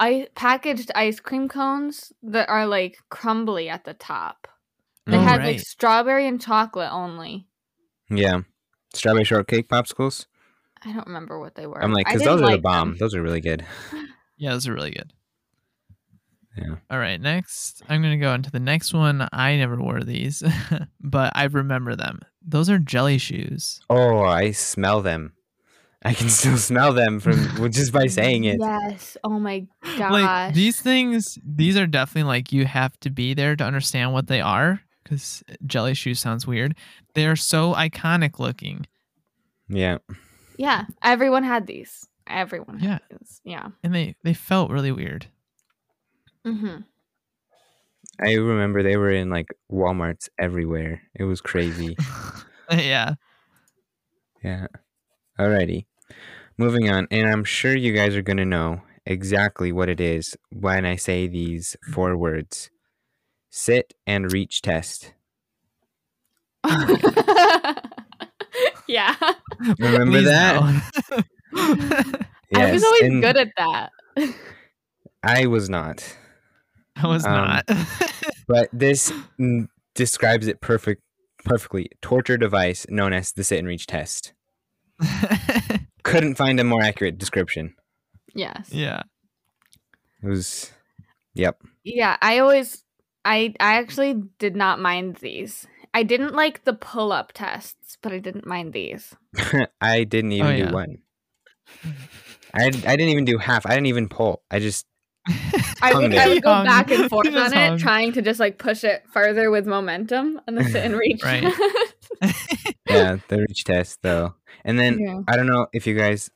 I packaged ice cream cones that are like crumbly at the top. They Oh, had like strawberry and chocolate only. Yeah. Strawberry shortcake popsicles. I don't remember what they were. I'm like, because didn't those are the bomb. them. Those are really good. Yeah, those are really good. Yeah. All right, next I'm gonna go into the next one. I never wore these, but I remember them. Those are jelly shoes. Oh, I smell them. I can still smell them from just by saying it. Yes. Oh my gosh. Like these things, these are definitely like you have to be there to understand what they are because jelly shoes sounds weird. They are so iconic looking. Yeah. yeah. Everyone had these. Everyone Yeah. had these. Yeah. and they they felt really weird. Mm-hmm. I remember they were in like Walmarts everywhere. It was crazy. yeah. yeah. Alrighty. Moving on. And I'm sure you guys are going to know exactly what it is when I say these four words sit and reach test. yeah. Remember Please that? no. I was always and good at that. I was not. I was Um, not. But this mm, describes it perfect perfectly. Torture device known as the sit and reach test. Couldn't find a more accurate description. yes. yeah. It was Yep. Yeah, I always I I actually did not mind these. I didn't like the pull-up tests, but I didn't mind these. I didn't even Oh, do yeah. one. I, I didn't even do half. I didn't even pull. I just I would. I would go Hung. back and forth Just on it, trying to just like push it further with momentum and the sit and reach. Right. yeah the reach test though. And then Yeah. I don't know if you guys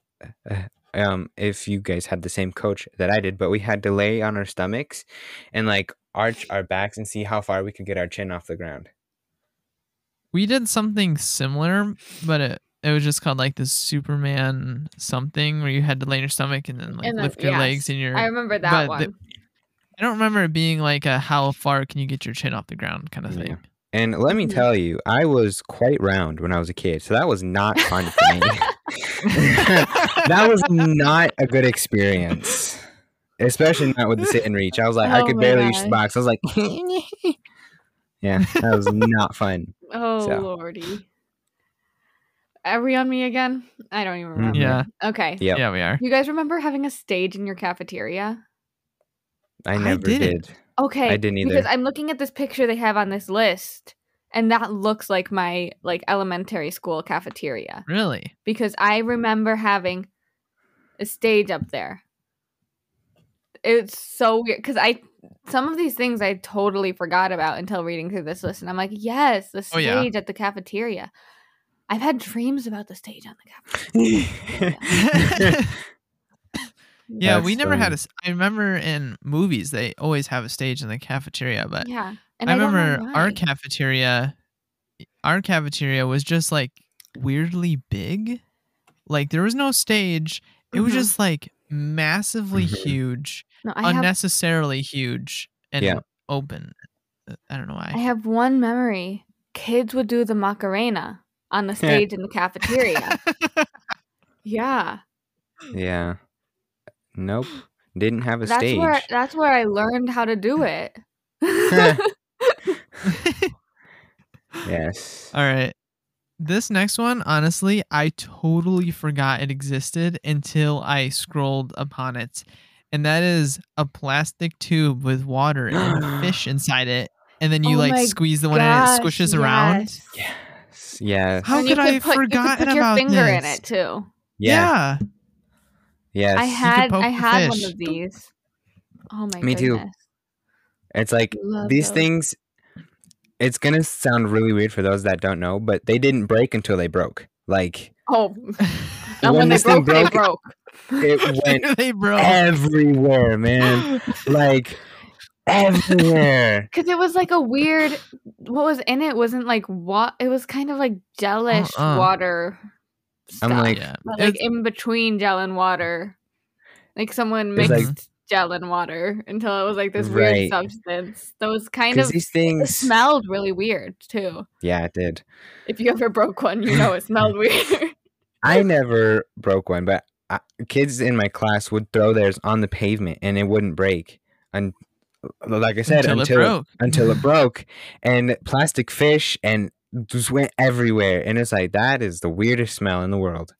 uh, um if you guys had the same coach that I did, but we had to lay on our stomachs and like arch our backs and see how far we could get our chin off the ground. we did something similar, but it it was just called like the Superman something where you had to lay on your stomach and then like And then- lift your yes. legs and your. I remember that but one. the- I don't remember it being like a how far can you get your chin off the ground kind of Yeah. thing. And let me Mhm. tell you, I was quite round when I was a kid, so that was not fun for me. that was not a good experience. Especially not with the sit and reach. I was like, I Oh could my barely reach the box. I was like, yeah, that was not fun. oh So. lordy. Are we on me again? I don't even remember. Mhm. Yeah, Okay. Yep, yeah, we are. You guys remember having a stage in your cafeteria? I I never didn't. did. Okay. I didn't either. Because. I'm looking at this picture they have on this list, and that looks like my like elementary school cafeteria. Really? Because I remember having a stage up there. It's so weird because I some of these things I totally forgot about until reading through this list, and I'm like, yes, the Oh, yeah. stage at the cafeteria. I've had dreams about the stage on the cafeteria. Yeah, we That's never had funny. a. s- I remember in movies they always have a stage in the cafeteria, but Yeah, and I I, remember our cafeteria. Our cafeteria was just like weirdly big. Like there was no stage. It was Mhm. just like massively Mhm. huge, No, I have unnecessarily huge, and Yeah. open. I don't know why. I have one memory. Kids would do the Macarena on the stage in the cafeteria. yeah. yeah. Nope. Didn't have a That's stage. where that's where I learned how to do it. yes. All right. This next one, honestly, I totally forgot it existed until I scrolled upon it. And that is a plastic tube with water and fish inside it. And then you Oh like squeeze the one and it Gosh, squishes around. yes. Yes. Yes. How And you could I have put, you could forgotten put your about finger in this? it too. Yeah. Yeah. Yes. I had I the had one of these. Oh my god. Me too. It's like Love these those. things it's gonna sound really weird for those that don't know, but they didn't break until they broke. Like Oh, and When when, they this thing broke, they broke- broke. it went they broke. everywhere, man. Like everywhere. Because it was like a weird. What was in it wasn't like what. It was kind of like gelish Uh-uh. water. Stuff, I'm like- yeah. like in between gel and water. Like someone mixed like- gel and water until it was like this Right. weird substance. That was kind of. these things smelled really weird too. Yeah, it did. If you ever broke one, you know it smelled weird. I never broke one, but I, kids in my class would throw theirs on the pavement and it wouldn't break. And like I said, until, until it broke. until it broke and plastic fish and just went everywhere and it's like that is the weirdest smell in the world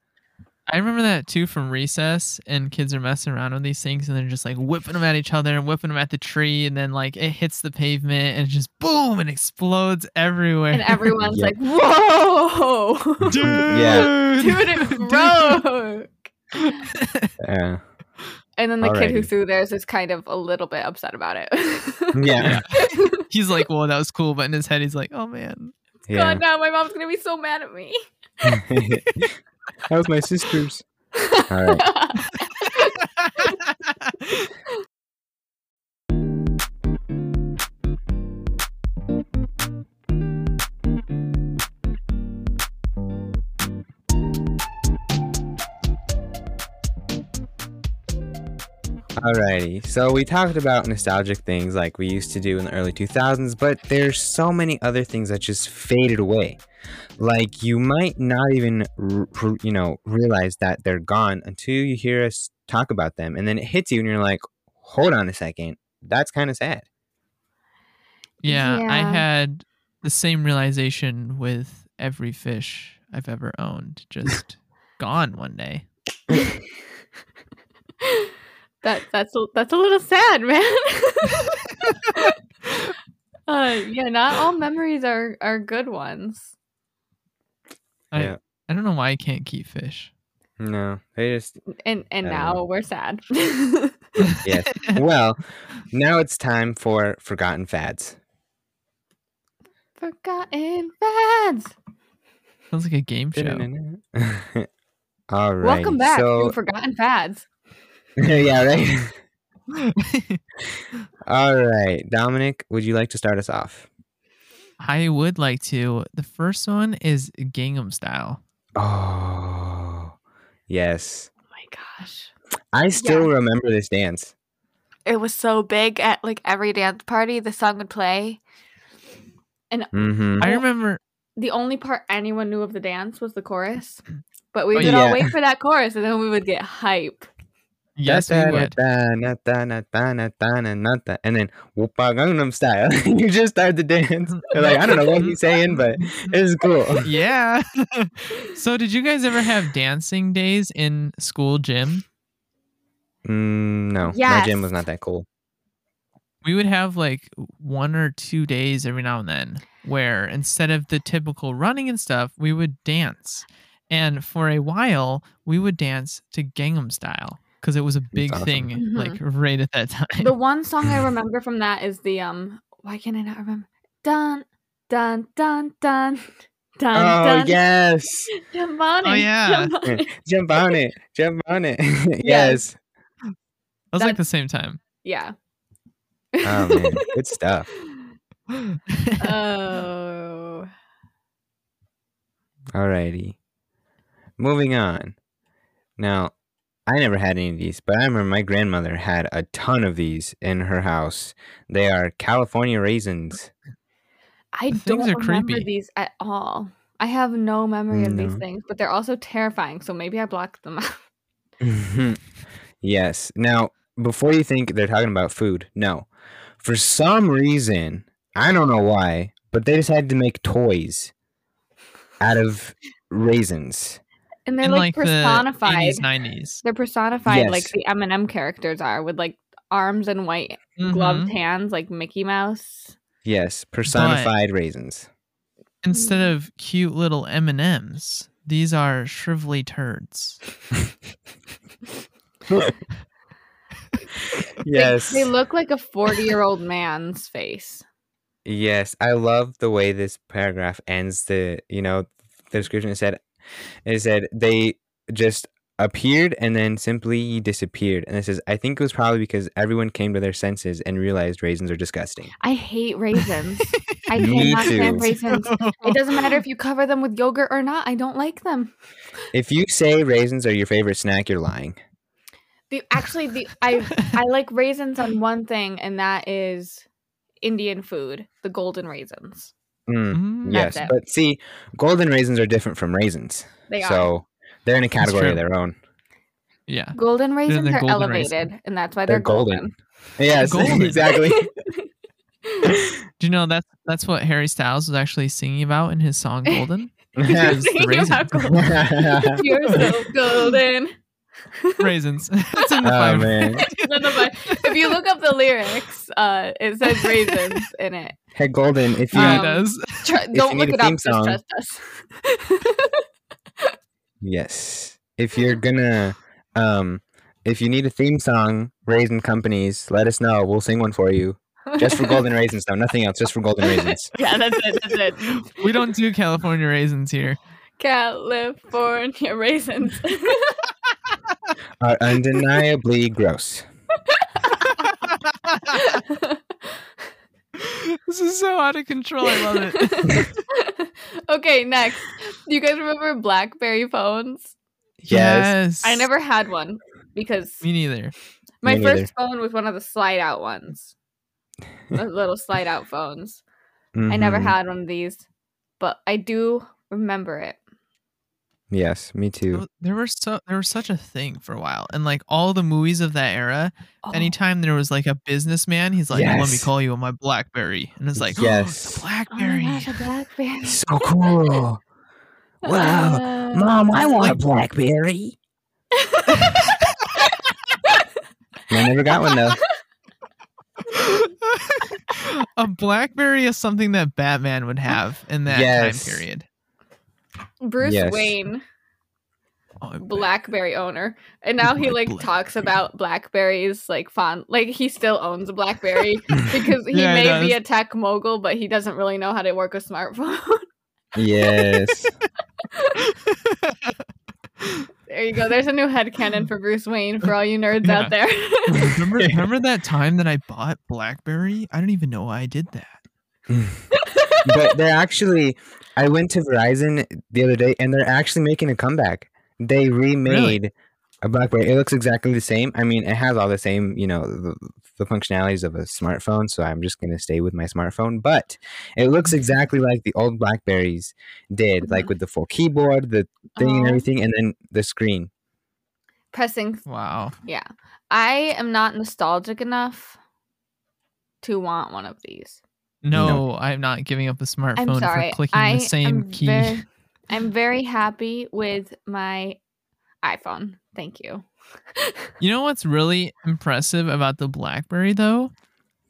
I remember that too from recess, and kids are messing around with these things, and they're just like whipping them at each other and whipping them at the tree, and then like it hits the pavement and just boom and explodes everywhere. and everyone's Yeah. like, "Whoa, Yeah. dude, it broke!" Yeah. And then the kid who threw theirs is kind of a little bit upset about it. Yeah. he's like, "Well, that was cool," but in his head, he's like, "Oh man." Yeah. God, now my mom's gonna be so mad at me. that was my sister's. All right. Alrighty, so we talked about nostalgic things like we used to do in the early 2000s, but there's so many other things that just faded away. Like you might not even, r- r- you know, realize that they're gone until you hear us talk about them, and then it hits you, and you're like, "Hold on a second, that's kind of sad." Yeah, I had the same realization with every fish I've ever owned, just gone one day. that that's a, that's a little sad, man. uh, yeah, not all memories are are good ones. I, Yeah. I don't know why I can't keep fish. No, they just And and I now know. we're sad. yes. well, now it's time for forgotten fads. Forgotten fads. Sounds like a game show. All right. Welcome back So, to Forgotten Fads. yeah, right. All right, Dominic, would you like to start us off? I would like to. The first one is Gangnam Style. Oh, yes. Oh my gosh. I still remember this dance. It was so big at like every dance party, the song would play. Mm-hmm. I remember. The only part anyone knew of the dance was the chorus. But we Oh, would yeah. all wait for that chorus and then we would get hype. Yes, we would. And then Whoopa Gangnam Style. you just start to dance. You're like, I don't know what he's saying, but it's cool. yeah. so, did you guys ever have dancing days in school gym? Mm, no, my gym was not that cool. We would have like one or two days every now and then where instead of the typical running and stuff, we would dance. And for a while, we would dance to Gangnam Style because it was a big awesome. thing, Mhm. like right at that time. The one song I remember from that is the um why can I not remember? Dun dun dun dun dun Oh, dun yes. jump on it. Oh, yeah. jump on it. Jump on it. Jump yes. It was like the same time. Yeah. Oh, man. Good stuff. Oh. Alrighty. Moving on. Now, I never had any of these, but I remember my grandmother had a ton of these in her house. They are California raisins. I The don't things are remember creepy. these at all. I have no memory of these No. things, but they're also terrifying, so maybe I blocked them out. yes. Now, before you think they're talking about food, no. For some reason, I don't know why, but they decided to make toys out of raisins. And they're in like, like, the personified. 80s, 90s. They're personified like the M&M characters are with like arms and white gloved Mhm. hands like Mickey Mouse. Yes, personified raisins. Instead of cute little M&Ms, these are shrivelly turds. They- yes. They, look like a 40-year-old man's face. Yes, I love the way this paragraph ends. The you know the description it said it said they just appeared and then simply disappeared. And it says I think it was probably because everyone came to their senses and realized raisins are disgusting. I hate raisins. I cannot stand raisins. It doesn't matter if you cover them with yogurt or not. I don't like them. If you say raisins are your favorite snack, you're lying. The actually the I I like raisins on one thing and that is Indian food, the golden raisins. Mm, Mm, yes, it. but see, golden raisins are different from raisins, They are. so they're in a category of their own. Yeah. Golden raisins are golden elevated, raisin. and that's why They're they're, golden. golden. Yes, Golden. exactly. Do you know that's that's what Harry Styles was actually singing about in his song Golden? It's the Singing about gold. You're so golden. raisins. it's in the oh Bible. man. None of my- if you look up the lyrics, uh, it says raisins in it. Hey Golden, if you Yeah, Um, does. Try, you don't need look a it up. theme Just song- trust us. yes, if you're gonna um if you need a theme song, Raisin Companies, let us know. We'll sing one for you. Just for golden raisins though, nothing else, just for golden raisins. yeah, that's it. That's it. We don't do California raisins here. California raisins. Are undeniably gross. this is so out of control. I love it. okay, next. Do you guys remember BlackBerry phones? Yes. I never had one because Me neither. my Me first phone was one of the slide out ones. the little slide out phones. I never Mhm. had one of these, but I do remember it. Yes, me too. There were so there was such a thing for a while, and like all the movies of that era. Oh, Anytime there was like a businessman, he's like, "Let me call you on my BlackBerry," and it's like, Yes. oh my BlackBerry." gosh, a BlackBerry. So cool. Wow. Uh, Mom, I want a Blackberry. I never got one though. a BlackBerry is something that Batman would have in that Yes. time period. Bruce Yes. Wayne, Oh, BlackBerry owner, and now he My like talks about Blackberries like fun. Like he still owns a BlackBerry because he Yeah, he may be a tech mogul, but he doesn't really know how to work a smartphone. Yes. there you go. There's a new head headcanon for Bruce Wayne for all you nerds Yeah. out there. remember, remember that time that I bought BlackBerry? I don't even know why I did that. but they're actually I went to Verizon the other day and they're actually making a comeback. They remade a BlackBerry. It looks exactly the same. I mean, it has all the same, you know, the, the functionalities of a smartphone, so I'm just going to stay with my smartphone, but it looks exactly like the old Blackberries did, like Mhm. with the full keyboard, the thing and Oh. everything and then the screen. Pressing Wow. Yeah. I am not nostalgic enough to want one of these. No, I'm not giving up a smartphone for clicking I the same am key. Very, I'm very happy with my iPhone. Thank you. You know what's really impressive about the BlackBerry though?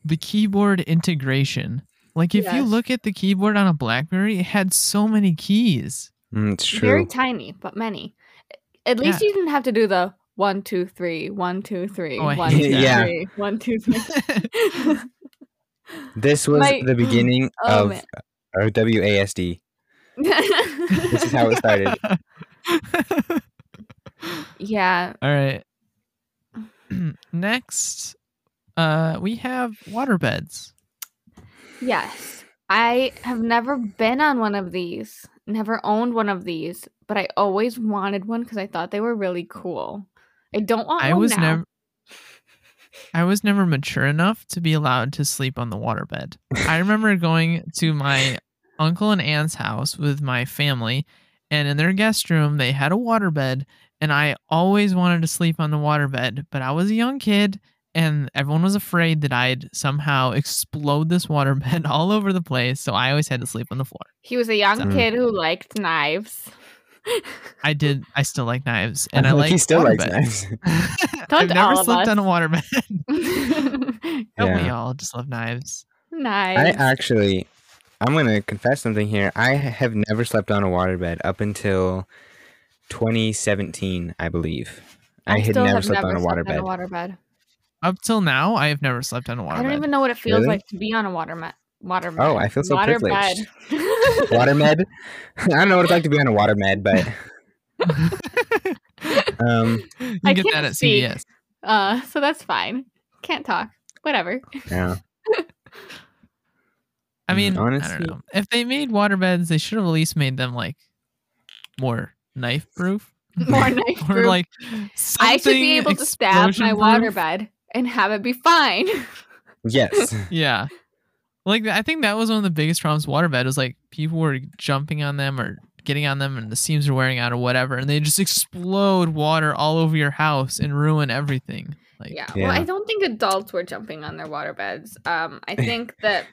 The keyboard integration. Like if you look at the keyboard on a BlackBerry, it had so many keys. Mm, it's true. Very tiny, but many. At least Yeah. you didn't have to do the one, two, three, one, two, three, Oh, I one, hate two, that. three, one, two, three. this was My- the beginning Oh, of man. our WASD. This is how it started. yeah. All right. Next, uh, we have waterbeds. Yes. I have never been on one of these, never owned one of these, but I always wanted one because I thought they were really cool. I don't want I one was now. never. I was never mature enough to be allowed to sleep on the waterbed. I remember going to my uncle and aunt's house with my family, and in their guest room they had a waterbed, and I always wanted to sleep on the waterbed, but I was a young kid, and everyone was afraid that I'd somehow explode this waterbed all over the place, so I always had to sleep on the floor. He was a young Mm. kid who liked knives. I did. I still like knives, and I Like, like. he still likes waterbeds. knives. Don't I've never slept us. on a waterbed. Don't we all just love knives? Knives. I actually, I'm gonna confess something here. I have never slept on a waterbed up until 2017, I believe. I, had never slept never on a slept waterbed. on a waterbed. Up till now, I have never slept on a waterbed. I don't even know what it feels Really? like to be on a waterbed. Waterbed. Oh, I feel so privileged. Waterbed. Watermed? I don't know what it's like to be on a watermed, but um, you I get can't that at speak. CVS. uh, so that's fine. Can't talk. Whatever. yeah. I mean, I honestly- don't know. If they made waterbeds, they should have at least made them like more knife proof. More knife or proof. like I should be able to stab my explosion-proof. waterbed and have it be fine. Yes. Yeah. Like I think that was one of the biggest problems with waterbed was like people were jumping on them or getting on them and the seams are wearing out or whatever and they just explode water all over your house and ruin everything. Like yeah. Yeah. Well, I don't think adults were jumping on their waterbeds. Um, I think that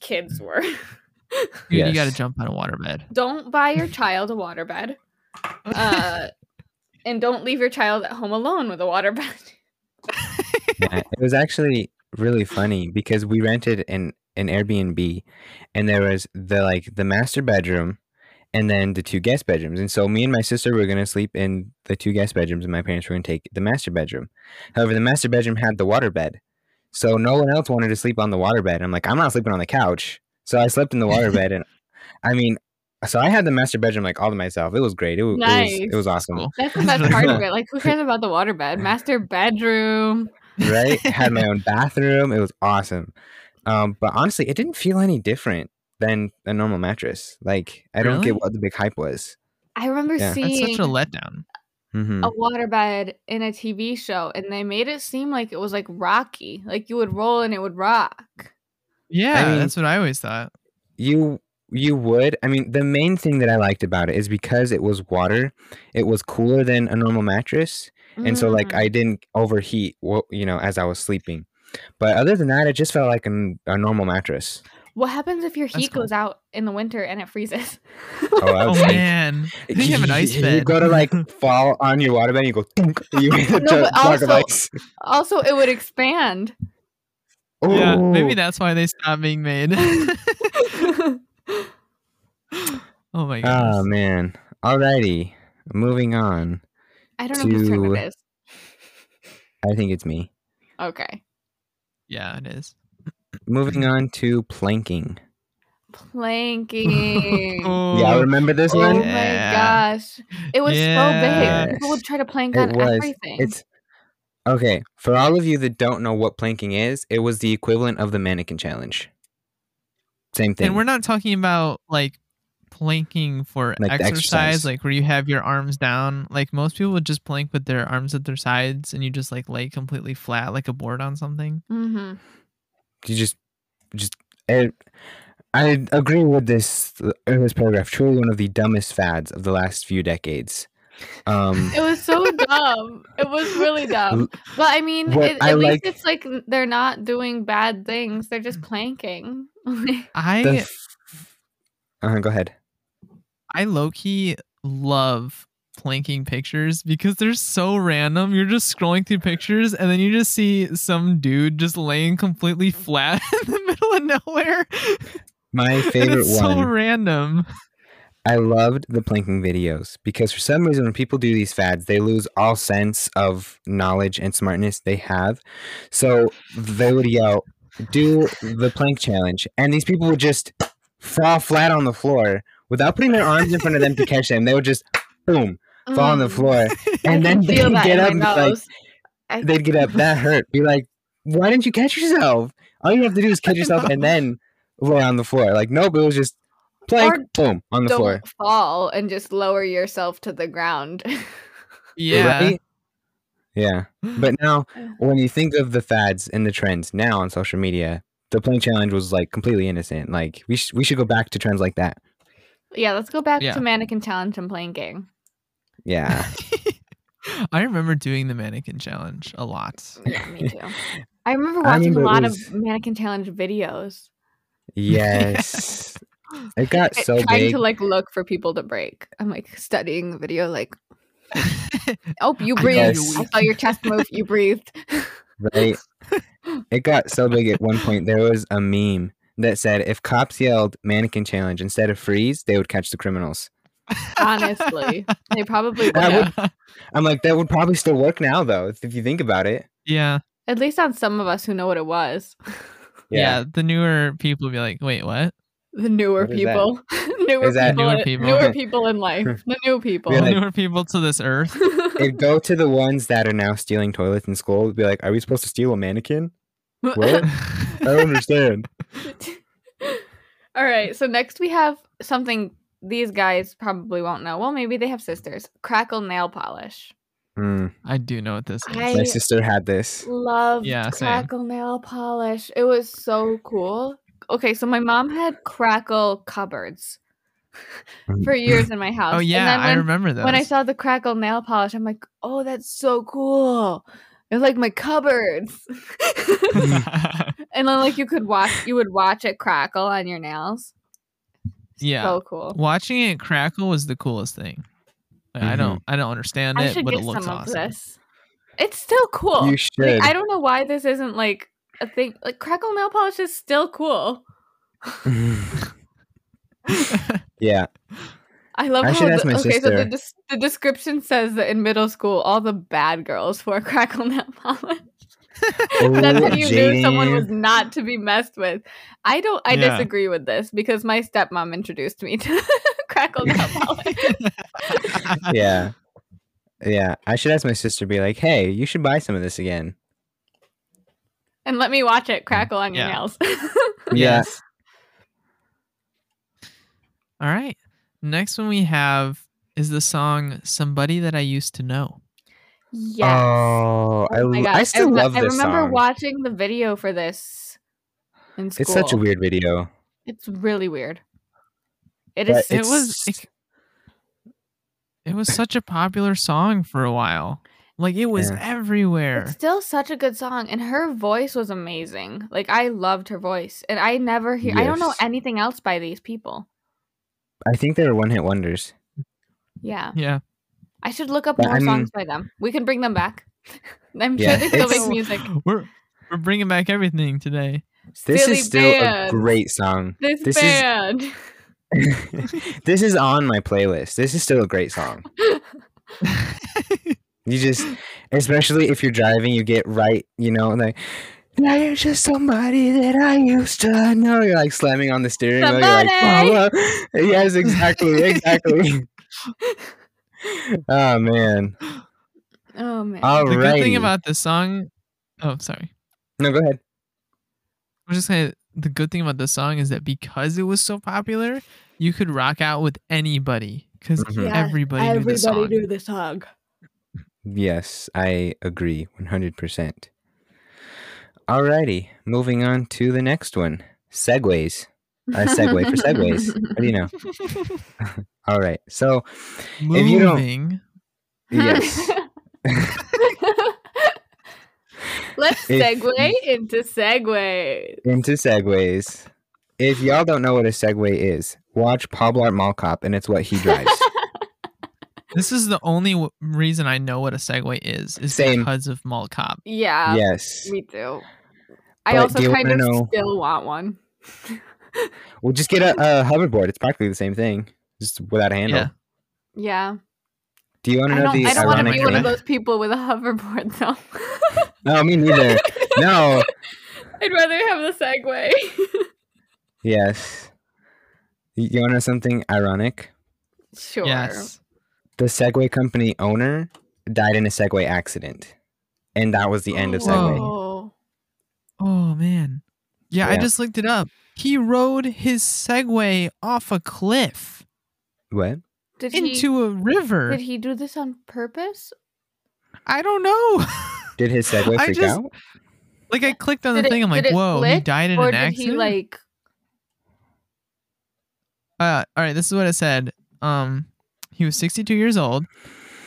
kids were. Dude, you got to jump on a waterbed. Don't buy your child a waterbed. Uh, and don't leave your child at home alone with a waterbed. Yeah, it was actually really funny because we rented an an Airbnb, and there was the like the master bedroom, and then the two guest bedrooms. And so me and my sister were gonna sleep in the two guest bedrooms, and my parents were gonna take the master bedroom. However, the master bedroom had the water bed, so no one else wanted to sleep on the water bed. I'm like, I'm not sleeping on the couch, so I slept in the water bed, and I mean. So I had the master bedroom like all to myself. It was great. It, wa- it was it was awesome. That's the best part of it. Like, who cares about the water bed? Master bedroom. Right? Had my own bathroom. It was awesome. Um, but honestly, it didn't feel any different than a normal mattress. Like I don't get what the big hype was. I remember Yeah. That's That's seeing such a letdown. hmm a waterbed in a TV show, and they made it seem like it was like Rocky. Like you would roll and it would rock. Yeah, mean- that's what I always thought. You you would. I mean, the main thing that I liked about it is because it was water. It was cooler than a normal mattress, and so like Mm. I didn't overheat. wo- You know, as I was sleeping. But other than that, it just felt like an, a normal mattress. what happens if your heat cool. goes out in the winter and it freezes? Oh, Oh would say- man, they have an ice bed. you bed. go to like fall on your waterbed, and you go. Thunk, you hit No, but also- also, it would expand. yeah, maybe that's why they stopped being made. oh my god! Oh man. Alrighty. Moving on. I don't know whose turn To- it is. I think it's me. Okay. yeah, it is. Moving on to planking. Planking. Yeah, I remember this oh one? my Yeah. gosh. It was so big. People would try to plank It on was. everything. It's okay. For all of you that don't know what planking is, it was the equivalent of the mannequin challenge. Same thing. And we're not talking about like planking for Like exercise, exercise. like where you have your arms down. Like most people would just plank with their arms at their sides and you just like lay completely flat like a board on something. hmm you just, just. I, I agree with this. In this paragraph, truly one of the dumbest fads of the last few decades. Um, It was so dumb. It was really dumb. But I mean, What it, I at least like- it's like they're not doing bad things. They're just planking. I the f- uh, go ahead. I low key love planking pictures because they're so random. You're just scrolling through pictures and then you just see some dude just laying completely flat in the middle of nowhere. My favorite one. so random. I loved the planking videos because for some reason when people do these fads, they lose all sense of knowledge and smartness they have. So they would yell, "Do the plank challenge," and these people would just fall flat on the floor without putting their arms in front of them to catch them. They would just boom fall on the Mm. floor, and then they'd get up and like. I- they'd get up. That hurt. Be like, "Why didn't you catch yourself? All you have to do is catch yourself and then lay on the floor." Like, nope, it was just plank, Or boom on the don't floor. fall and just lower yourself to the ground. Yeah. Right? Yeah. But now, when you think of the fads and the trends now on social media, the plank challenge was like completely innocent. Like we sh- we should go back to trends like that. Yeah, let's go back Yeah. to mannequin challenge and playing game. Yeah. I remember doing the mannequin challenge a lot. Yeah, me too. I remember watching remember it a lot was- of mannequin challenge videos. yes. It got so big. trying big. to like look for people to break. I'm like studying the video, like, oh, you I breathed. guess- I saw your chest move. You breathed. right? It got so big at one point. There was a meme that said if cops yelled mannequin challenge instead of freeze, they would catch the criminals. Honestly, they probably would. That I'm like, that would probably still work now, though, if if you think about it. yeah. At least on some of us who know what it was. Yeah. The newer people be like, wait, what? The newer What is that? people, newer Is that- people, Newer in- people. newer people in life. The new people. Like- newer people to this earth. It'd go to the ones that are now stealing toilets in school. It'd be like, are we supposed to steal a mannequin? What? I don't understand. All right. So next we have something these guys probably won't know. Well, maybe they have sisters. Crackle nail polish. Mm, I do know what this is. I- my sister had this. Loved Yeah, same. Crackle nail polish. It was so cool. Okay, so my mom had Crackle cupboards for years in my house. oh And yeah, then I remember that. when I saw the Crackle nail polish, I'm like, oh, that's so cool. It's like my cupboards. and then like you could watch you would watch it crackle on your nails. Yeah. So cool. Watching it crackle was the coolest thing. Like, I Mhm. don't I don't understand I it, but get it looks some of awesome. this. It's still cool. You should. Like, I don't know why this isn't like a thing. Like crackle nail polish is still cool. yeah. I love I how should the, ask my okay, so the, des- the description says that in middle school, all the bad girls wore crackle nail polish. That's when oh, you knew someone was not to be messed with. I don't. I Yeah. disagree with this because my stepmom introduced me to crackle nail polish. yeah. Yeah. I should ask my sister, be like, hey, you should buy some of this again. and let me watch it mm. crackle on your Yeah. nails. Yeah. Yes. All right. Next one we have is the song "Somebody That I Used to Know." yes. Oh, I, Oh my God. I still rem- love I this I remember song. watching the video for this in school. it's such a weird video. It's really weird. It But is. It was it, it was such a popular song for a while. Like it was Yeah. everywhere. It's still such a good song, and her voice was amazing. Like I loved her voice, and I never hear. I don't know anything else by these people. I think they were one hit wonders. Yeah, Yeah. I should look up But more I'm- songs by them. We can bring them back. I'm Yeah, sure they still make music. We're we're bringing back everything today. This Silly is still bands. a great song. This, this is- band. this is on my playlist. This is still a great song. You just, especially if you're driving, you get right, you know, like, now you're just somebody that I used to know. You're like slamming on the steering wheel. You're like, Somebody! "Whoa, whoa." yes, exactly, exactly. oh man. oh man. All the good thing about this song, oh sorry, No, go ahead. I was just saying the good thing about this song is that because it was so popular, you could rock out with anybody because Mhm. Yeah, everybody, knew the song. knew the song. Yes, I agree 100%. Alrighty, moving on to the next one. Segways. A segue for segways. What do you know? All right. So, If you don't- Moving. yes. Let's If segue into segue. into segways. If y'all don't know what a Segway is, watch Paul Blart Mall Cop, and it's what he drives. This is the only w- reason I know what a Segway is, is Same. because of Mall Cop. Yeah, yes. me too. I also do you kind of know- still want one. We'll just get a, a hoverboard. It's practically the same thing, just without a handle. Yeah. Yeah. Do you want to know don't, the I don't want to be one of those people with a hoverboard, though. no, me neither. no. I'd rather have the Segway. Yes. You, you want to know something ironic? sure. Yes. The Segway company owner died in a Segway accident, and that was the end of Segway. Oh. Oh man. Yeah, I just looked it up. He rode his Segway off a cliff What? Did he, into a river. did he do this on purpose? I don't know. Did his Segway I freak just- out? like I clicked on the it- thing. I'm like, did it whoa, he died in or an did accident. he, like. uh, all right, this is what it said. Um, he was 62 years old,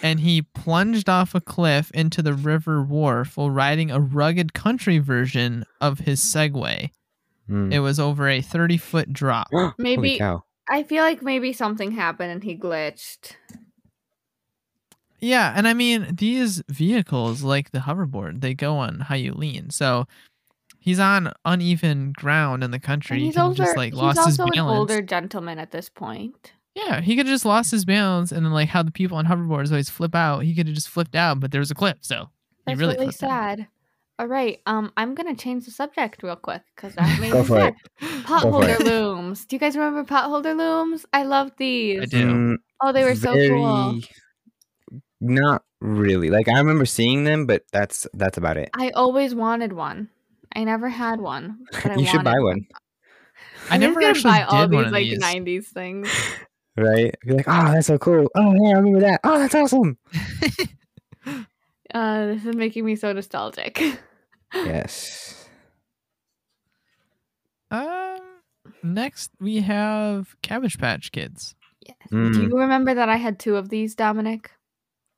and he plunged off a cliff into the river Wharfe while riding a rugged country version of his Segway. Hmm. It was over a 30 foot drop. Maybe- I feel like maybe something happened and he glitched. Yeah, and I mean these vehicles, like the hoverboard, they go on how you lean. So he's on uneven ground in the country. And he's could have older. just like he's lost his also an balance. older gentleman at this point. Yeah, he could have just lost his balance, and then like how the people on hoverboards always flip out, he could have just flipped out, but there was a cliff, so he That's really, really, flipped out. sad. All right, um, I'm gonna change the subject real quick because that made Go me for sad. Potholder looms. Do you guys remember potholder looms? I love these. I do. Mm, Oh, they were so cool. Not really. Like I remember seeing them, but that's that's about it. I always wanted one. I never had one. But I you should buy one, I I'm never gonna actually buy all did these one of like these. '90s things. Right? You're like, oh, that's so cool. Oh, yeah, I remember that. Oh, that's awesome. Uh, this is making me so nostalgic. yes. Um, next we have Cabbage Patch Kids. yes. Mm. Do you remember that I had two of these, Dominic?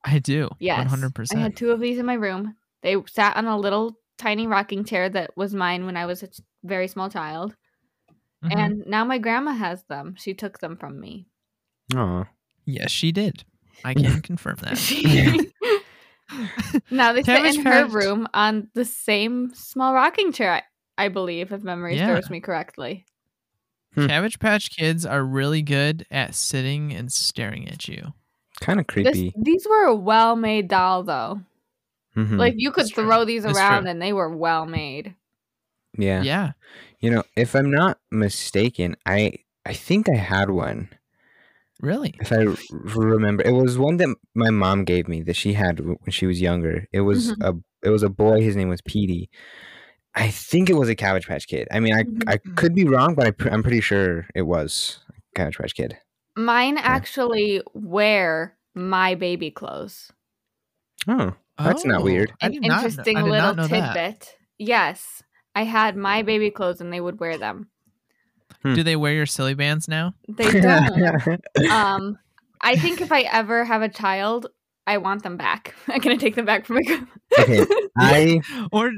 I do. Yes. 100%. I had two of these in my room. They sat on a little tiny rocking chair that was mine when I was a very small child. Mhm. and now my grandma has them. She took them from me. Oh, yes, she did. I can confirm that. Now they sit in her Patch- room on the same small rocking chair, I, I believe, if memory Yeah. serves me correctly. Hmm. Cabbage Patch Kids are really good at sitting and staring at you. kind of This, creepy. these were a well-made doll, though. Mhm. Like you could It's true. throw these It's around, true. and they were well made. yeah. Yeah. You know, if I'm not mistaken, I I think I had one. Really? If I r- remember, it was one that my mom gave me that she had when she was younger. It was Mm-hmm. a it was a boy. His name was Petey. I think it was a Cabbage Patch Kid. I mean, I I Mhm. could be wrong, but I pr- I'm pretty sure it was a Cabbage Patch Kid. Mine actually wear my baby clothes. Oh, That's not weird. I An not interesting I did little not know that. tidbit. Yes, I had my baby clothes, and they would wear them. Do they wear your silly bands now? They don't. um, I think if I ever have a child, I want them back. I'm gonna take them back from my grandma. Okay, I or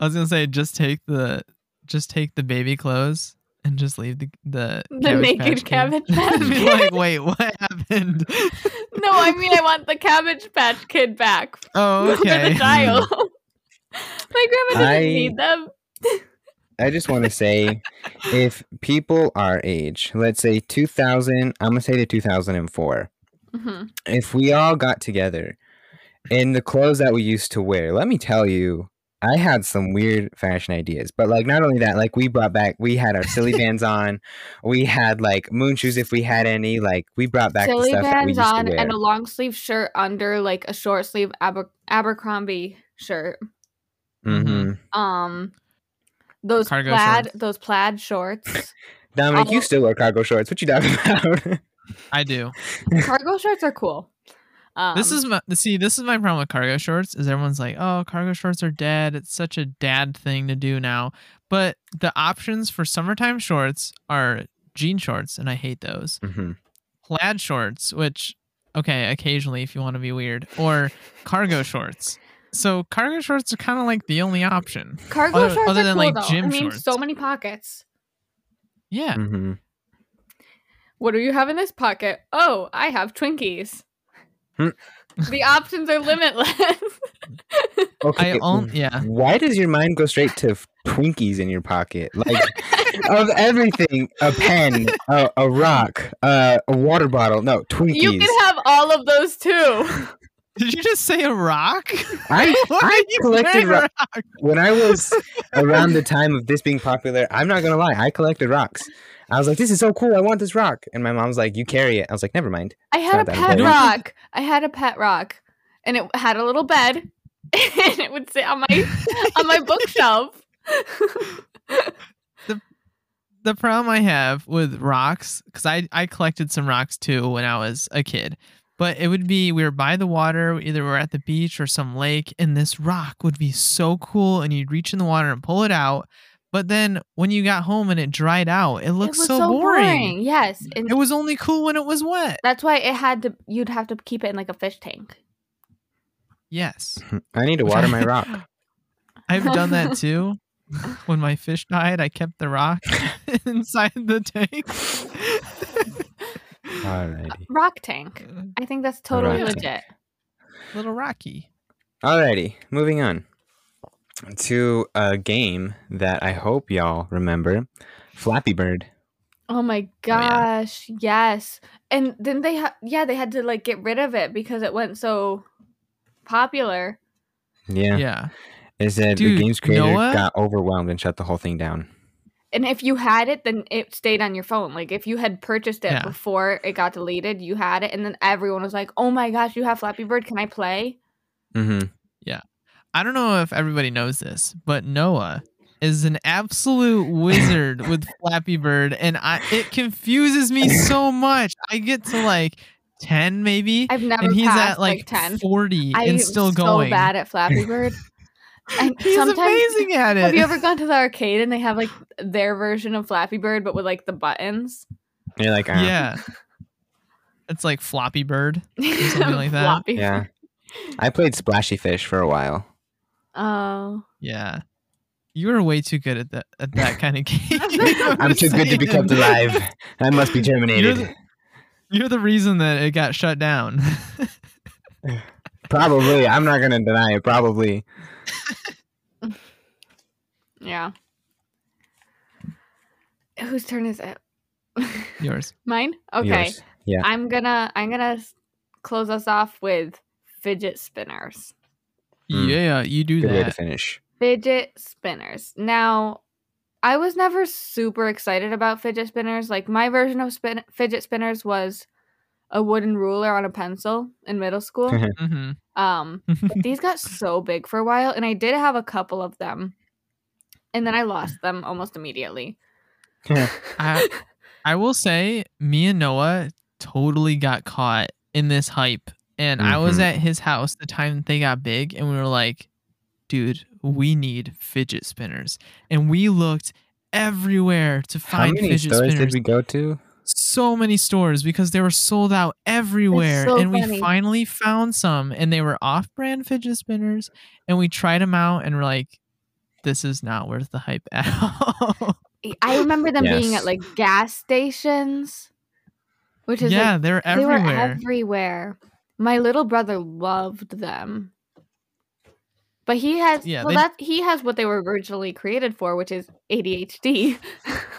I was gonna say just take the just take the baby clothes and just leave the the, The naked Cabbage Cabbage Patch Kid. Be Kid. like, wait, what happened? no, I mean I want the Cabbage Patch Kid back. oh, okay. for the child. my grandma doesn't I- need them. I just want to say, if people our age, let's say 2000, I'm gonna say to 2004, Mhm. if we all got together in the clothes that we used to wear, let me tell you, I had some weird fashion ideas. But like, not only that, like we brought back, we had our silly bands on, we had like moon shoes if we had any. Like we brought back Silly the stuff that we bands used on to wear. and a long sleeve shirt under like a short sleeve Aber- Abercrombie shirt. hmm Um, those Cargo plaid, shorts. those plaid shorts. Dominic, you still wear cargo shorts? What you talking about? I do. Cargo shorts are cool. Um, This is my see. This is my problem with cargo shorts. Is everyone's like, oh, cargo shorts are dead. It's such a dad thing to do now. But the options for summertime shorts are jean shorts, and I hate those. hmm Plaid shorts, which okay, occasionally if you want to be weird, or cargo shorts. So cargo shorts are kind of like the only option. cargo other- shorts other are than, cool like, though. gym I mean, so many pockets. Yeah. hmm What do you have in this pocket? Oh, I have Twinkies. Hmm. the options are limitless. Okay. I own. Yeah. Why does your mind go straight to Twinkies in your pocket? Like of everything, a pen, a, a rock, uh, a water bottle. No, Twinkies. you can have all of those too. Did you just say a rock? I I collected say ro- rock? when I was around the time of this being popular. I'm not gonna lie, I collected rocks. I was like, "This is so cool! I want this rock." And my mom's like, "You carry it." I was like, "Never mind." I had a pet important. rock. I had a pet rock, and it had a little bed, and it would sit on my on my bookshelf. the the problem I have with rocks, because I, I collected some rocks too when I was a kid, but it would be we were by the water, either we're at the beach or some lake, and this rock would be so cool, and you'd reach in the water and pull it out. But then when you got home and it dried out, it it looked was so, boring. Yes, and It was only cool when it was wet. that's why it had to. You'd have to keep it in like a fish tank. Yes, I need to water my rock. I've done that too. When my fish died, I kept the rock inside the tank. Alrighty, Rock tank. I think that's totally rock tank. legit. Little Rocky. alrighty. Moving on to a game that I hope y'all remember, Flappy Bird. Oh my oh, gosh, yes. And then they ha- yeah, they had to like get rid of it because it went so popular. Yeah, Yeah. is that Dude, the game's creator Noah? got overwhelmed and shut the whole thing down. And if you had it, then it stayed on your phone. Like if you had purchased it Yeah. before it got deleted, you had it, and then everyone was like, "Oh my gosh, you have Flappy Bird? Can I play?" Mm-hmm. Yeah, I don't know if everybody knows this, but Noah is an absolute wizard with Flappy Bird, and I it confuses me so much. I get to like ten maybe, I've never and he's at like, ten. forty I'm and still going so bad at Flappy Bird. and He's amazing at it. have you ever gone to the arcade and they have like their version of Flappy Bird, but with like the buttons? You're like, uh, yeah, it's like Floppy Bird. Or something like that. Floppy Yeah. I played Splashy Fish for a while. Oh, Yeah, You're way too good at that at that kind of game. I'm too good to be kept alive. I must be You're terminated. the, you're the reason that it got shut down. Probably. I'm not gonna deny it. Probably. Yeah. Whose turn is it? Yours. Mine? Okay. Yours. Yeah. I'm gonna I'm gonna close us off with fidget spinners. Mm. Yeah, you do Good way to finish. Fidget spinners. Now, I was never super excited about fidget spinners. Like my version of spin- fidget spinners was a wooden ruler on a pencil in middle school. hmm um, these got so big for a while, and I did have a couple of them, and then I lost them almost immediately. I, I will say, me and Noah totally got caught in this hype. And I was Mhm. at his house the time they got big, and we were like, dude, we need fidget spinners. And we looked everywhere to How find many fidget stores spinners. did we go to? So many stores because they were sold out everywhere. so and we finally found some, and they were off brand fidget spinners. And we tried them out, and we're like, this is not worth the hype at all. I remember them being at like gas stations, which is yeah, like they're everywhere. they were everywhere. everywhere. My little brother loved them. But he has Yeah, well they- that he has what they were originally created for, which is ADHD.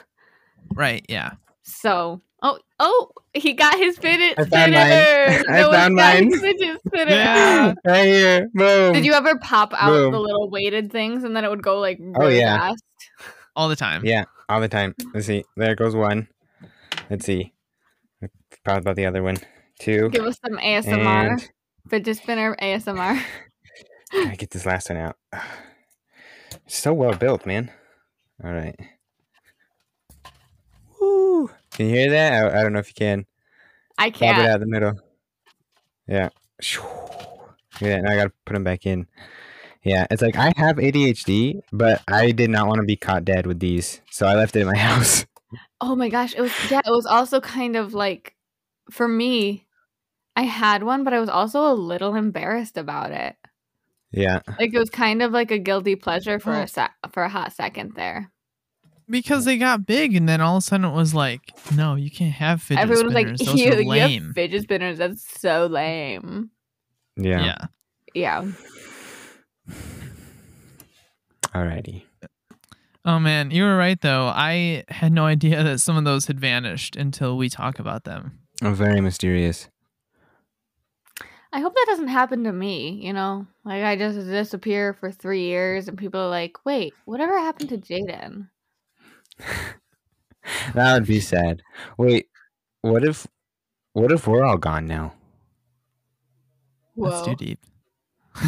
right, yeah. So oh oh he got his fidget I spinner. found mine. I Noah's found mine. fidget spinner. Yeah. right here. Boom. Did you ever pop out Boom. the little weighted things and then it would go like Oh, really yeah. fast? All the time. Yeah, all the time. Let's see. There goes one. Let's see. Proud about the other one. Two. Give us some ASMR. And Fidget spinner ASMR. I get this last one out. So well built, man. All right. Woo! Can you hear that? I, I don't know if you can. I Pop it can't. out the middle. Yeah. Yeah, now I gotta put them back in. Yeah, it's like I have ADHD, but I did not want to be caught dead with these, so I left it in my house. Oh my gosh, it was yeah, it was also kind of like for me, I had one, but I was also a little embarrassed about it. Yeah. Like it was kind of like a guilty pleasure for Oh. a sec- for a hot second there. Because they got big, and then all of a sudden it was like, no, you can't have fidget Everyone was like, spinners. Those "You, are you lame. have fidget spinners. That's so lame." Yeah. yeah. Yeah. Alrighty. Oh man, you were right though. I had no idea that some of those had vanished until we talk about them. Oh, very mysterious. I hope that doesn't happen to me, you know? Like I just disappear for 3 years and people are like, "Wait, whatever happened to Jaden?" That would be sad. Wait, what if what if we're all gone now? That's too deep.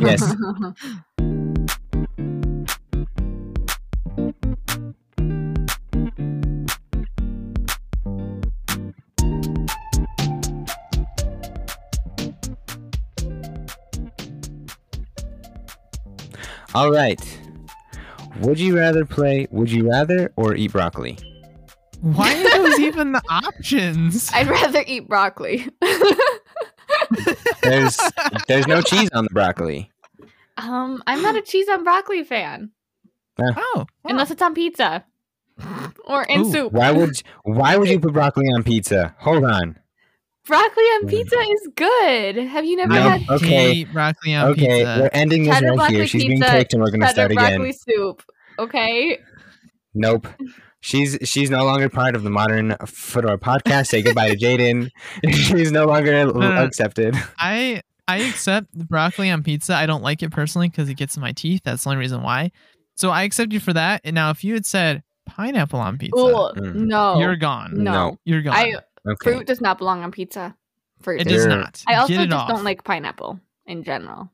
Yes. All right. Would you rather play Would you rather or eat broccoli? Why are those even the options? I'd rather eat broccoli. There's there's no cheese on the broccoli. um, I'm not a cheese on broccoli fan oh, wow. unless it's on pizza or in Ooh, soup. Why would why would you put broccoli on pizza? Hold on. Broccoli on pizza is good. Have you never No, had okay. broccoli on Okay, pizza. Okay, we're ending this Cheddar right here. She's being pizza, kicked and we're gonna cheddar start broccoli again. soup? Okay. Nope. She's she's no longer part of the modern Fedora podcast. Say goodbye to Jaden. she's no longer no. accepted. I I accept broccoli on pizza. I don't like it personally because it gets in my teeth. That's the only reason why. So I accept you for that. And now if you had said pineapple on pizza, Ooh, Mm. no. you're gone. no. No. You're gone. I Okay. fruit does not belong on pizza. Fruit. it does. does not. I also just off. don't like pineapple in general.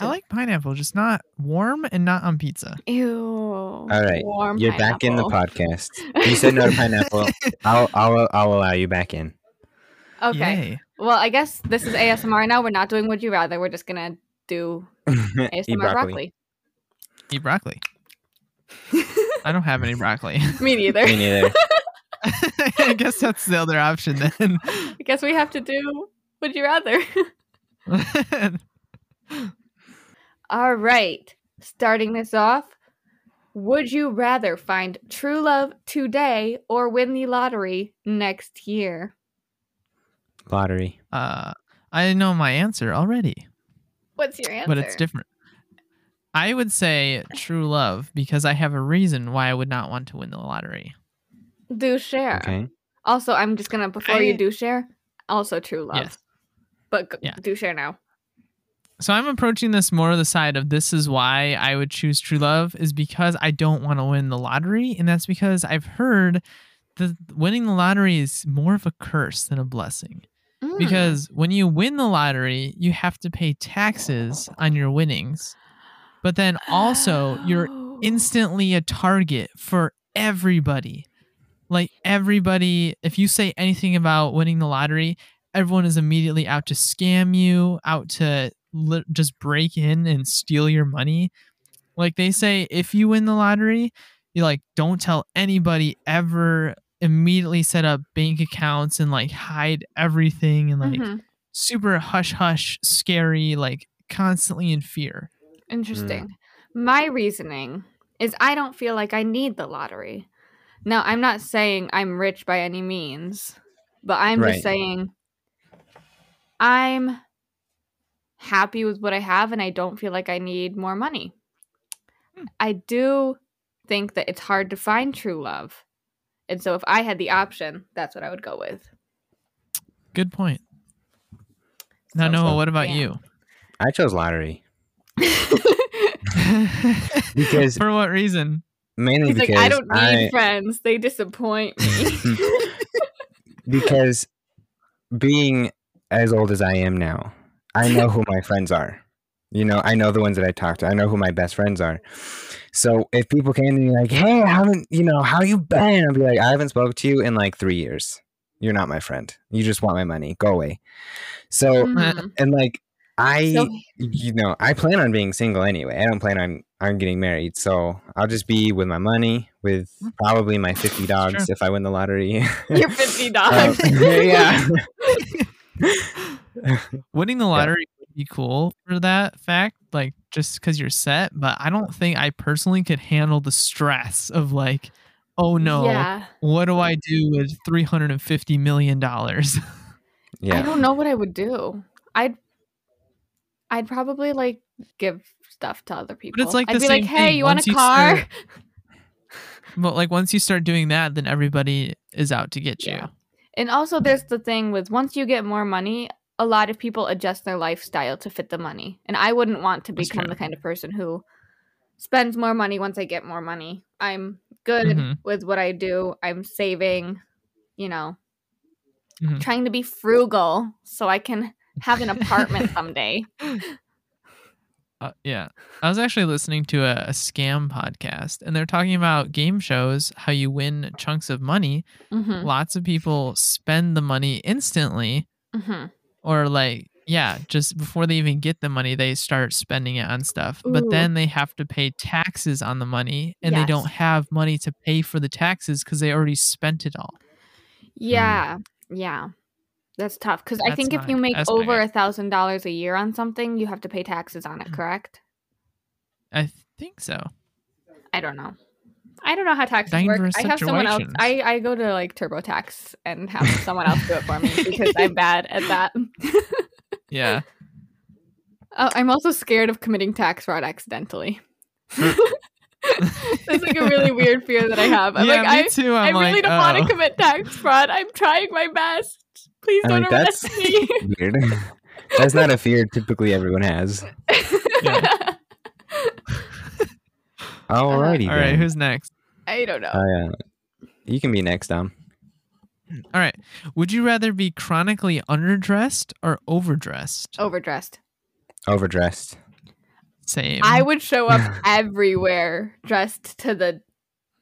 I like pineapple, just not warm and not on pizza. Ew. All right, Warm You're back in the podcast. You said no to pineapple. I'll I'll I'll allow you back in. Okay. Yay. Well, I guess this is ASMR now. We're not doing Would You Rather. We're just gonna do ASMR Eat broccoli. Eat broccoli. I don't have any broccoli. Me neither. Me neither. I guess that's the other option then. I guess we have to do Would You Rather. All right. Starting this off, Would you rather find true love today or win the lottery next year? Lottery. Uh, I know my answer already, What's your answer? but it's different. I would say true love because I have a reason why I would not want to win the lottery. Do share. Okay. Also, I'm just gonna before I- you do share. Also, true love. Yes. But g- Yeah. do share now. So I'm approaching this more of the side of this is why I would choose true love is because I don't want to win the lottery, and that's because I've heard that winning the lottery is more of a curse than a blessing. Mm. Because when you win the lottery, you have to pay taxes on your winnings. But then also you're Oh. instantly a target for everybody. Like everybody, if you say anything about winning the lottery, everyone is immediately out to scam you, out to li- just break in and steal your money. Like they say, if you win the lottery, you like don't tell anybody ever. Immediately set up bank accounts and like hide everything and like Mhm. super hush hush, scary, like constantly in fear. Interesting. My reasoning is I don't feel like I need the lottery. Now, I'm not saying I'm rich by any means, but I'm Right. just saying I'm happy with what I have and I don't feel like I need more money. Hmm. I do think that it's hard to find true love. And so if I had the option, that's what I would go with. Good point. Now, So- Noah, what about yeah. you? I chose lottery because For what reason? Mainly He's like, because I don't need I friends. They disappoint me. because being as old as I am now, I know who my friends are. You know, I know the ones that I talk to. I know who my best friends are. So if people came to me like, "Hey, I haven't, you know, how you been?" I'll be like, "I haven't spoke to you in like three years. You're not my friend. You just want my money. Go away." So Mhm. and like I, So- you know, I plan on being single anyway. I don't plan on on getting married. So I'll just be with my money, with probably my fifty dogs if I win the lottery. You're 50 Um, dogs. yeah. Winning the lottery would be cool for that fact, like just because you're set. But I don't think I personally could handle the stress of like, oh no, Yeah. what do I do with three hundred and fifty million dollars? Yeah. I don't know what I would do. I'd I'd probably like give stuff to other people. But it's like I'd the be like, same "Hey, thing. you want Once a car?" start- but like once you start doing that, then everybody is out to get you. Yeah. And also there's the thing with once you get more money, a lot of people adjust their lifestyle to fit the money. And I wouldn't want to become the kind of person who spends more money once I get more money. I'm good Mhm. with what I do. I'm saving, you know, Mhm. trying to be frugal so I can have an apartment someday. Uh, yeah. I was actually listening to a, a scam podcast and they're talking about game shows, how you win chunks of money. Mhm. Lots of people spend the money instantly Mhm. or like yeah, just before they even get the money, they start spending it on stuff. But then they have to pay taxes on the money and they don't have money to pay for the taxes because they already spent it all. Yeah, yeah. That's tough because I think if you make over a thousand dollars a year on something, you have to pay taxes on it. Mm. Correct? I think so. I don't know. I don't know how taxes work. Dangerous I have someone else. I, I go to like TurboTax and have someone else do it for me because I'm bad at that. Yeah. Oh, I'm also scared of committing tax fraud accidentally. That's like a really weird fear that I have. I'm yeah, like, me I, too. I I'm really like, don't want oh. to commit tax fraud. I'm trying my best. Please I don't mean, that's me. weird. That's not a fear typically everyone has. Yeah. Alrighty. All right, then. who's next? I don't know. Uh, you can be next, Dom. All right. Would you rather be chronically underdressed or overdressed? Overdressed. Overdressed. Same. I would show up everywhere dressed to the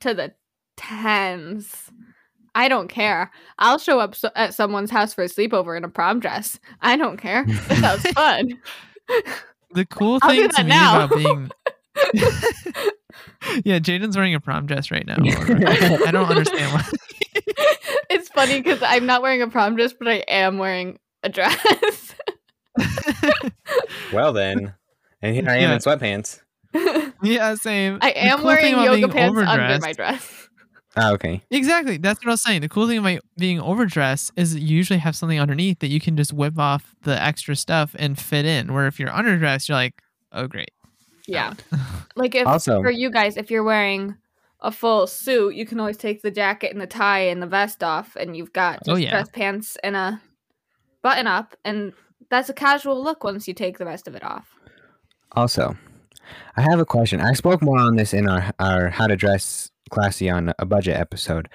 to the tens. I don't care. I'll show up so- at someone's house for a sleepover in a prom dress. I don't care. That sounds fun. the cool thing to that me now. about being Yeah, Jaden's wearing a prom dress right now. I don't understand why. it's funny because I'm not wearing a prom dress, but I am wearing a dress. Well then, and here I am Yeah. in sweatpants. Yeah, same. I am cool wearing yoga being pants under my dress. Ah, okay. Exactly. That's what I was saying. The cool thing about being overdressed is that you usually have something underneath that you can just whip off the extra stuff and fit in. Where if you're underdressed, you're like, oh great. Yeah. Like if Also- for you guys, if you're wearing a full suit, you can always take the jacket and the tie and the vest off, and you've got Oh, just yeah. dress pants and a button up, and that's a casual look once you take the rest of it off. Also, I have a question. I spoke more on this in our our how to dress classy on a budget episode.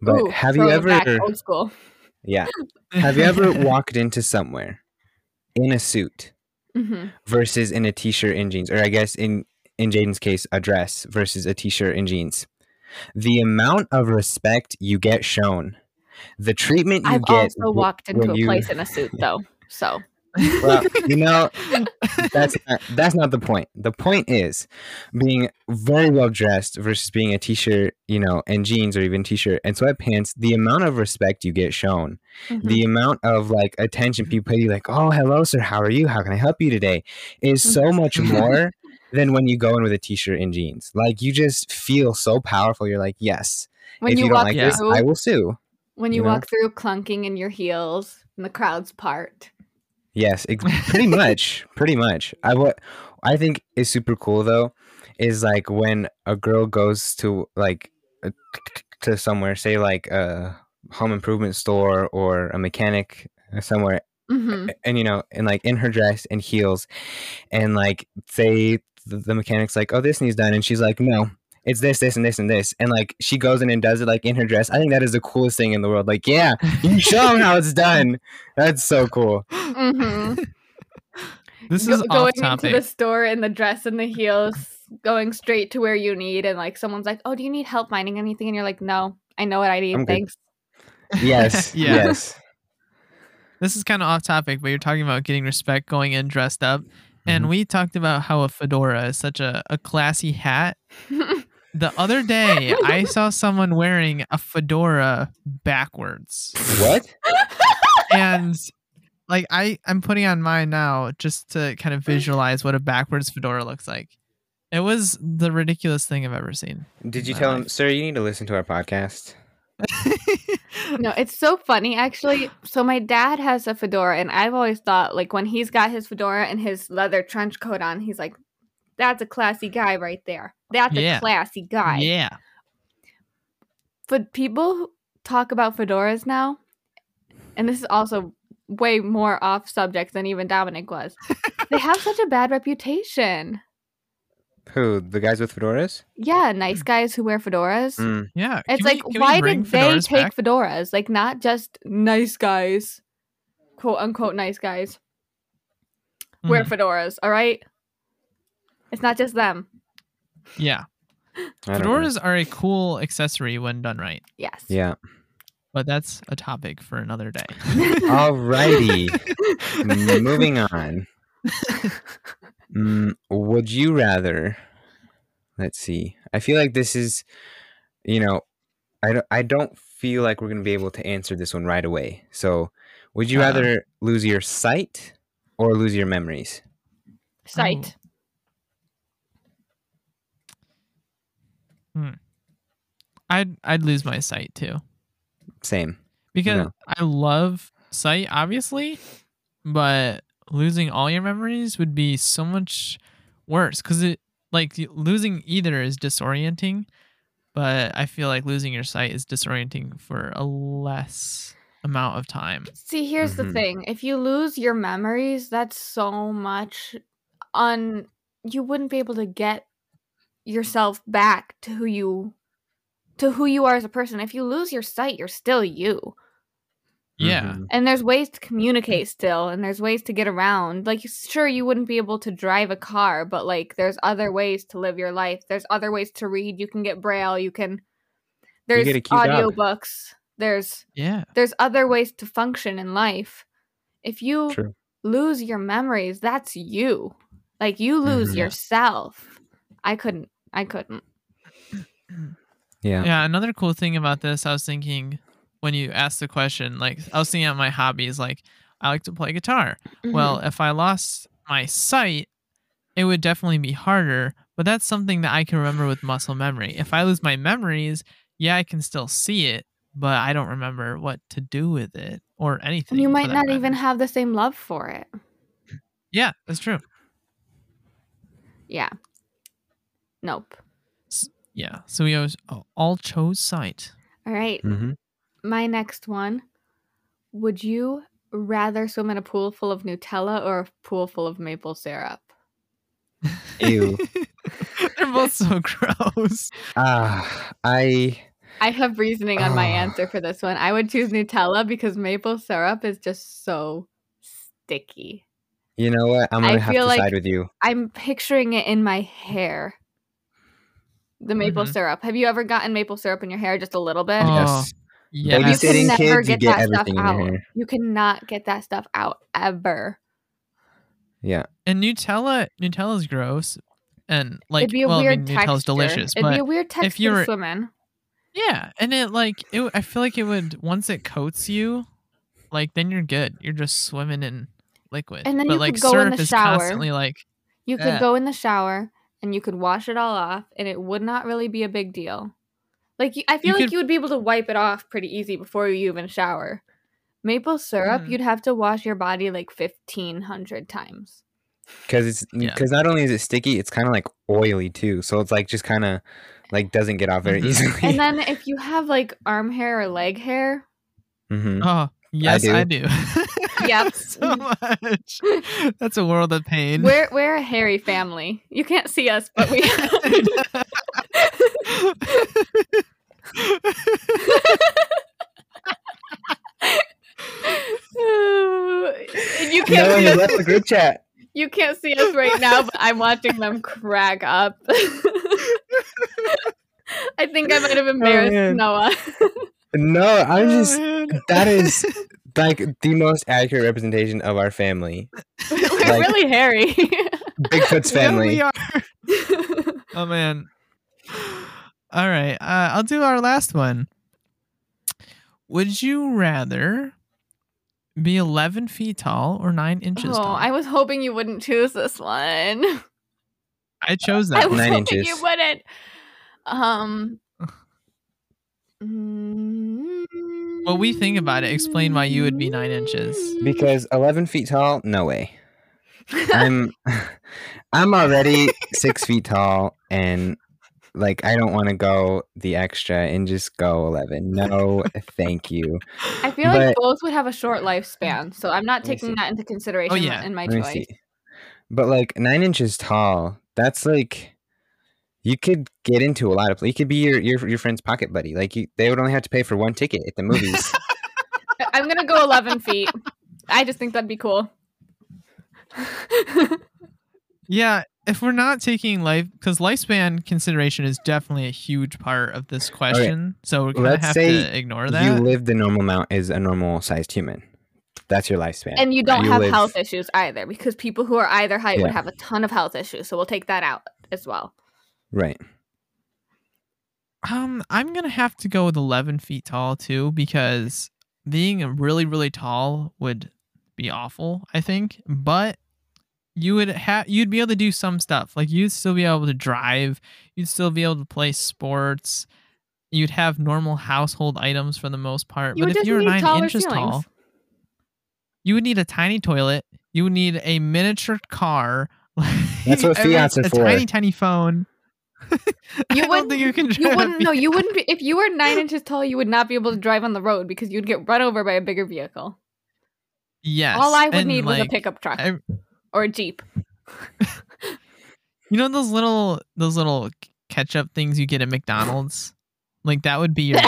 But Ooh, have you ever back old school? yeah, have you ever walked into somewhere in a suit hmm versus in a t-shirt and jeans or I guess in in Jaden's case a dress versus a t-shirt and jeans? The amount of respect you get shown, the treatment you I've get also walked into a you- place in a suit though, so well, you know, that's not, that's not the point. The point is being very well dressed versus being a t-shirt, you know, and jeans or even t-shirt and sweatpants. The amount of respect you get shown, mhm. the amount of like attention people pay you, like, "Oh, hello, sir. How are you? How can I help you today?" is so much more than when you go in with a t-shirt and jeans. Like you just feel so powerful. You're like, "Yes, when if you, you, walk like Yeah. this, through, I will sue." when you, you know? walk through clunking in your heels and the crowd's part. Yes, ex- pretty much, pretty much. I what I think is super cool though is like when a girl goes to like uh, to somewhere, say like a home improvement store or a mechanic somewhere, hmm and you know, and like in her dress and heels, and like say the mechanic's like, "Oh, this needs done," and she's like, "No." It's this, this, and this, and this, and like she goes in and does it like in her dress. I think that is the coolest thing in the world. Like, yeah, you show them how it's done. That's so cool. hmm This Go- is off going topic. into the store in the dress and the heels, going straight to where you need, and like someone's like, "Oh, do you need help finding anything?" And you're like, "No, I know what I need. I'm good." Thanks." Yes, Yeah. yes. This is kind of off topic, but you're talking about getting respect going in dressed up. And Mhm. we talked about how a fedora is such a, a classy hat. The other day, I saw someone wearing a fedora backwards. What? And like I, I'm putting on mine now just to kind of visualize what a backwards fedora looks like. It was the ridiculous thing I've ever seen. Did you My tell him, life. sir? You need to listen to our podcast. no, it's so funny actually. So my dad has a fedora, and I've always thought like when he's got his fedora and his leather trench coat on, he's like, "That's a classy guy right there. That's Yeah. a classy guy." yeah. But people who talk about fedoras now, and this is also way more off subject than even Dominic was. they have such a bad reputation. Who? The guys with fedoras? Yeah, nice guys who wear fedoras. Mm. Yeah. It's Can like, we why did they take back? fedoras? Like, not just nice guys, quote unquote nice guys, wear Mhm. fedoras, all right? It's not just them. Yeah. I don't know. Fedoras are a cool accessory when done right, Yes. Yeah. but that's a topic for another day. Alrighty. M- Moving on. Mm, would you rather? Let's see. I feel like this is, you know, I don't. I don't feel like we're gonna be able to answer this one right away. So, would you Uh-uh. rather lose your sight or lose your memories? Sight. I'd I'd lose my sight too. Same. Because No. I love sight, obviously, but losing all your memories would be so much worse. Because it, like, losing either is disorienting, but I feel like losing your sight is disorienting for a less amount of time. See, here's the Mhm. thing. If you lose your memories, that's so much on you wouldn't be able to get yourself back to who you to who you are as a person. If you lose your sight, you're still you. Yeah. Mhm. And there's ways to communicate still and there's ways to get around. Like sure you wouldn't be able to drive a car, but like there's other ways to live your life. There's other ways to read. You can get braille, you can there's get a cute dog. audiobooks. There's Yeah. there's other ways to function in life. If you True. lose your memories, that's you. Like you lose Mhm. Yourself. I couldn't. I couldn't. Yeah. Yeah. Another cool thing about this, I was thinking when you asked the question, like, I was thinking of my hobbies, like, I like to play guitar. Mm-hmm. Well, if I lost my sight, it would definitely be harder. But that's something that I can remember with muscle memory. If I lose my memories, yeah, I can still see it, but I don't remember what to do with it or anything. And you might that not even have the same love for it. Yeah, that's true. Yeah. Nope. Yeah. So we always all chose sight. All right. hmm My next one. Would you rather swim in a pool full of Nutella or a pool full of maple syrup? Ew. They're both so gross. Ah, I I have reasoning on my Ah. answer for this one. I would choose Nutella because maple syrup is just so sticky. you know what? I'm gonna have feel to like- side with you. I'm picturing it in my hair. The maple Mhm. syrup. Have you ever gotten maple syrup in your hair just a little bit? Oh, Yes. Yeah. you can never kids, you get, get that stuff everything in your out. You cannot get that stuff out ever. Yeah. And Nutella, Nutella's gross, and like, It'd be a well, weird I mean, texture. Delicious, It'd but be a weird texture if you were- to swim in. yeah, and it like, it, I feel like it would once it coats you, like then you're good. You're just swimming in liquid. And then but you like could go in syrup the is shower. constantly like, You could Yeah. go in the shower and you could wash it all off, and it would not really be a big deal. Like I feel You like could- you would be able to wipe it off pretty easy before you even shower. Maple syrup, Mhm. you'd have to wash your body like fifteen hundred times. Because it's Yeah. because not only is it sticky, it's kind of like oily too. So it's like just kind of like doesn't get off very Mhm. easily. And then if you have like arm hair or leg hair, hmm oh yes, I do. Yep. so much. That's a world of pain. we're we're a hairy family. You can't see us, but we. you can't No, see you us. left the group chat. You can't see us right now, but I'm watching them crack up. I think I might have oh, embarrassed man. Noah. No, I'm Oh, just man. that is like the most accurate representation of our family, We're Like- really hairy. Bigfoot's Yeah, family. we are. Oh man. All right. Uh, I'll do our last one. Would you rather be 11 feet tall or 9 inches oh, tall? I was hoping you wouldn't choose this one. I chose that. I that was one. Nine hoping inches. you wouldn't. Um. mm, Well, we think about it. Explain why you would be nine inches. Because 11 feet tall, no way. I'm I'm already six feet tall, and like I don't want to go the extra and just go 11. No, thank you. I feel like both would have a short lifespan, so I'm not taking that into oh, consideration yeah. in my Let choice. But like nine inches tall, that's like you could get into a lot of. You could be your your, your friend's pocket buddy. Like you, they would only have to pay for one ticket at the movies. I- I'm gonna go 11 feet. I just think that'd be cool. Yeah, if we're not taking life, because lifespan consideration is definitely a huge part of this oh, question. So we're gonna Let's have say to ignore that. you live the normal amount as a normal sized human. That's your lifespan. and you don't You have live- health issues either, because people who are either height would have a ton of health issues. So we'll take that out as well. Right. Um, I'm gonna have to go with 11 feet tall too because being really really tall would be awful. I think, but you would have you'd be able to do some stuff. Like you'd still be able to drive. You'd still be able to play sports. You'd have normal household items for the most part. You but if you were nine inches ceilings. tall, you would need a tiny toilet. You would need a miniature car. That's what I mean, Fiat's a for. tiny tiny phone. You I don't wouldn't- think you can. You drive a wouldn't. No, you wouldn't be. If you were nine inches tall, you would not be able to drive on the road because you'd get run over by a bigger vehicle. Yes. All I would and, need was a pickup truck I- or a jeep. You know those little those little ketchup things you get at McDonald's? Like that would be your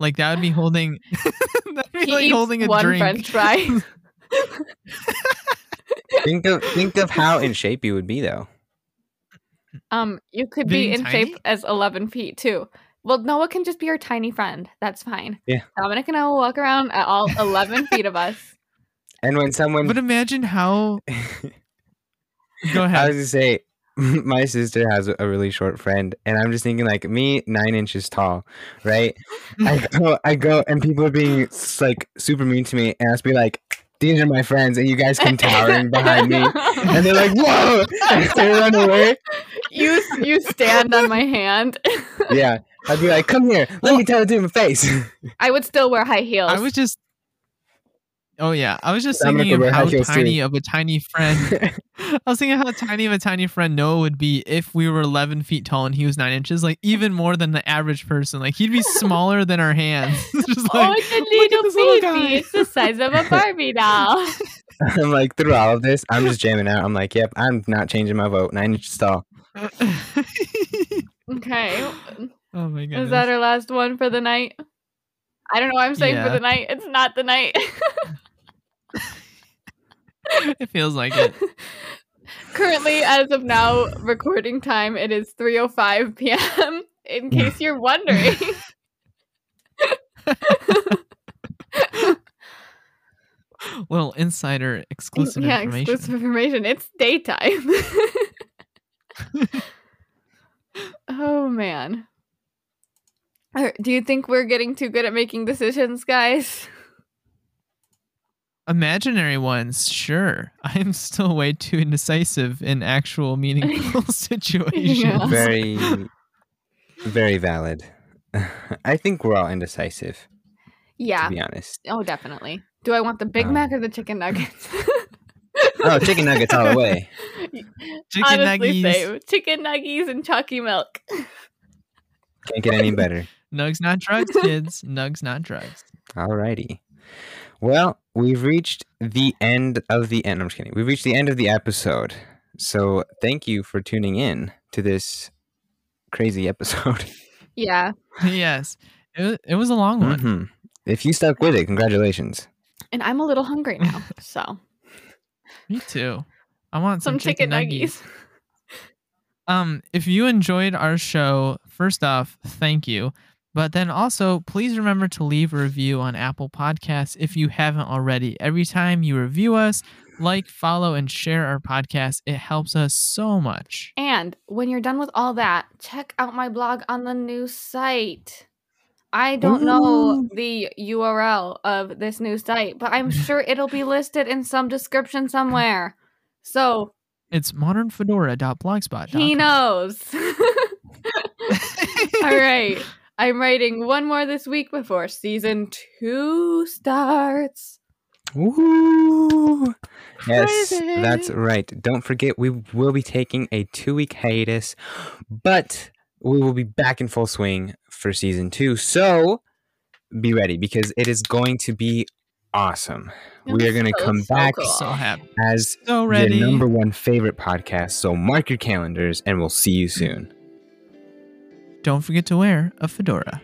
like that would be holding that'd be He like eats holding a one drink. French fry. think of think of how in shape you would be though. Um, you could Being be in tiny? shape as 11 feet too. Well, Noah can just be our tiny friend. That's fine. Yeah. Dominic and I will walk around at all 11 feet of us. And when someone But imagine how Go I ahead. was gonna say, my sister has a a really short friend, and I'm just thinking like me, nine inches tall, right? I go, I go, and people are being like super mean to me, and I'll be like, these are my friends, and you guys come towering behind me, and they're like, whoa, and they run away. you you stand on my hand. Yeah, I'd be like, come here, let me tell it to your face. I would still wear high heels. I was just. Oh yeah, I was just thinking of how heels, too. tiny of a tiny friend. I was thinking how tiny of a tiny friend Noah would be if we were 11 feet tall and he was nine inches, like even more than the average person. Like he'd be smaller than our hands. just oh, like, it's a little little baby. guy." It's the size of a Barbie doll. I'm like, through all of this, I'm just jamming out. I'm like, yep, I'm not changing my vote. Nine inches tall. Okay. oh my goodness. Is that our last one for the night? I don't know. I'm saying for the night. It's not the night. it feels like it. Currently, as of now, recording time, it is 3:05 p.m. In case you're wondering. Little insider exclusive yeah, information. exclusive information. It's daytime. oh man. Do you think we're getting too good at making decisions, guys? Imaginary ones, sure. I'm still way too indecisive in actual meaningful situations. Yeah. Very, very valid. I think we're all indecisive, Yeah. to be honest. Oh, definitely. Do I want the Big Um, Mac or the chicken nuggets? Oh, chicken nuggets all the way. Chicken Honestly, nuggies. same. Chicken nuggies and chalky milk. Can't get any better. Nugs not drugs, kids. Nugs not drugs. Alrighty. Well, we've reached the end of the end. I'm just kidding. We've reached the end of the episode. So thank you for tuning in to this crazy episode. Yeah. yes. It, wa- it was a long one. hmm If you stuck with it, congratulations. And I'm a little hungry now. So, Me too. I want some, some chicken nuggies. Um, if you enjoyed our show, first off, thank you. But then also, please remember to leave a review on Apple Podcasts if you haven't already. Every time you review us, like, follow, and share our podcast, it helps us so much. And when you're done with all that, check out my blog on the new site. I don't know the URL of this new site, but I'm sure it'll be listed in some description somewhere. So It's modernfedora.blogspot.com. he knows. all right. I'm writing one more this week before season two starts. Woo! Yes, Crazy. that's right. Don't forget, we will be taking a two week hiatus, but we will be back in full swing for season two. So be ready because it is going to be awesome. We are going to So, come so back cool. So happy. as So ready. your number one favorite podcast. So mark your calendars and we'll see you soon. Don't forget to wear a fedora.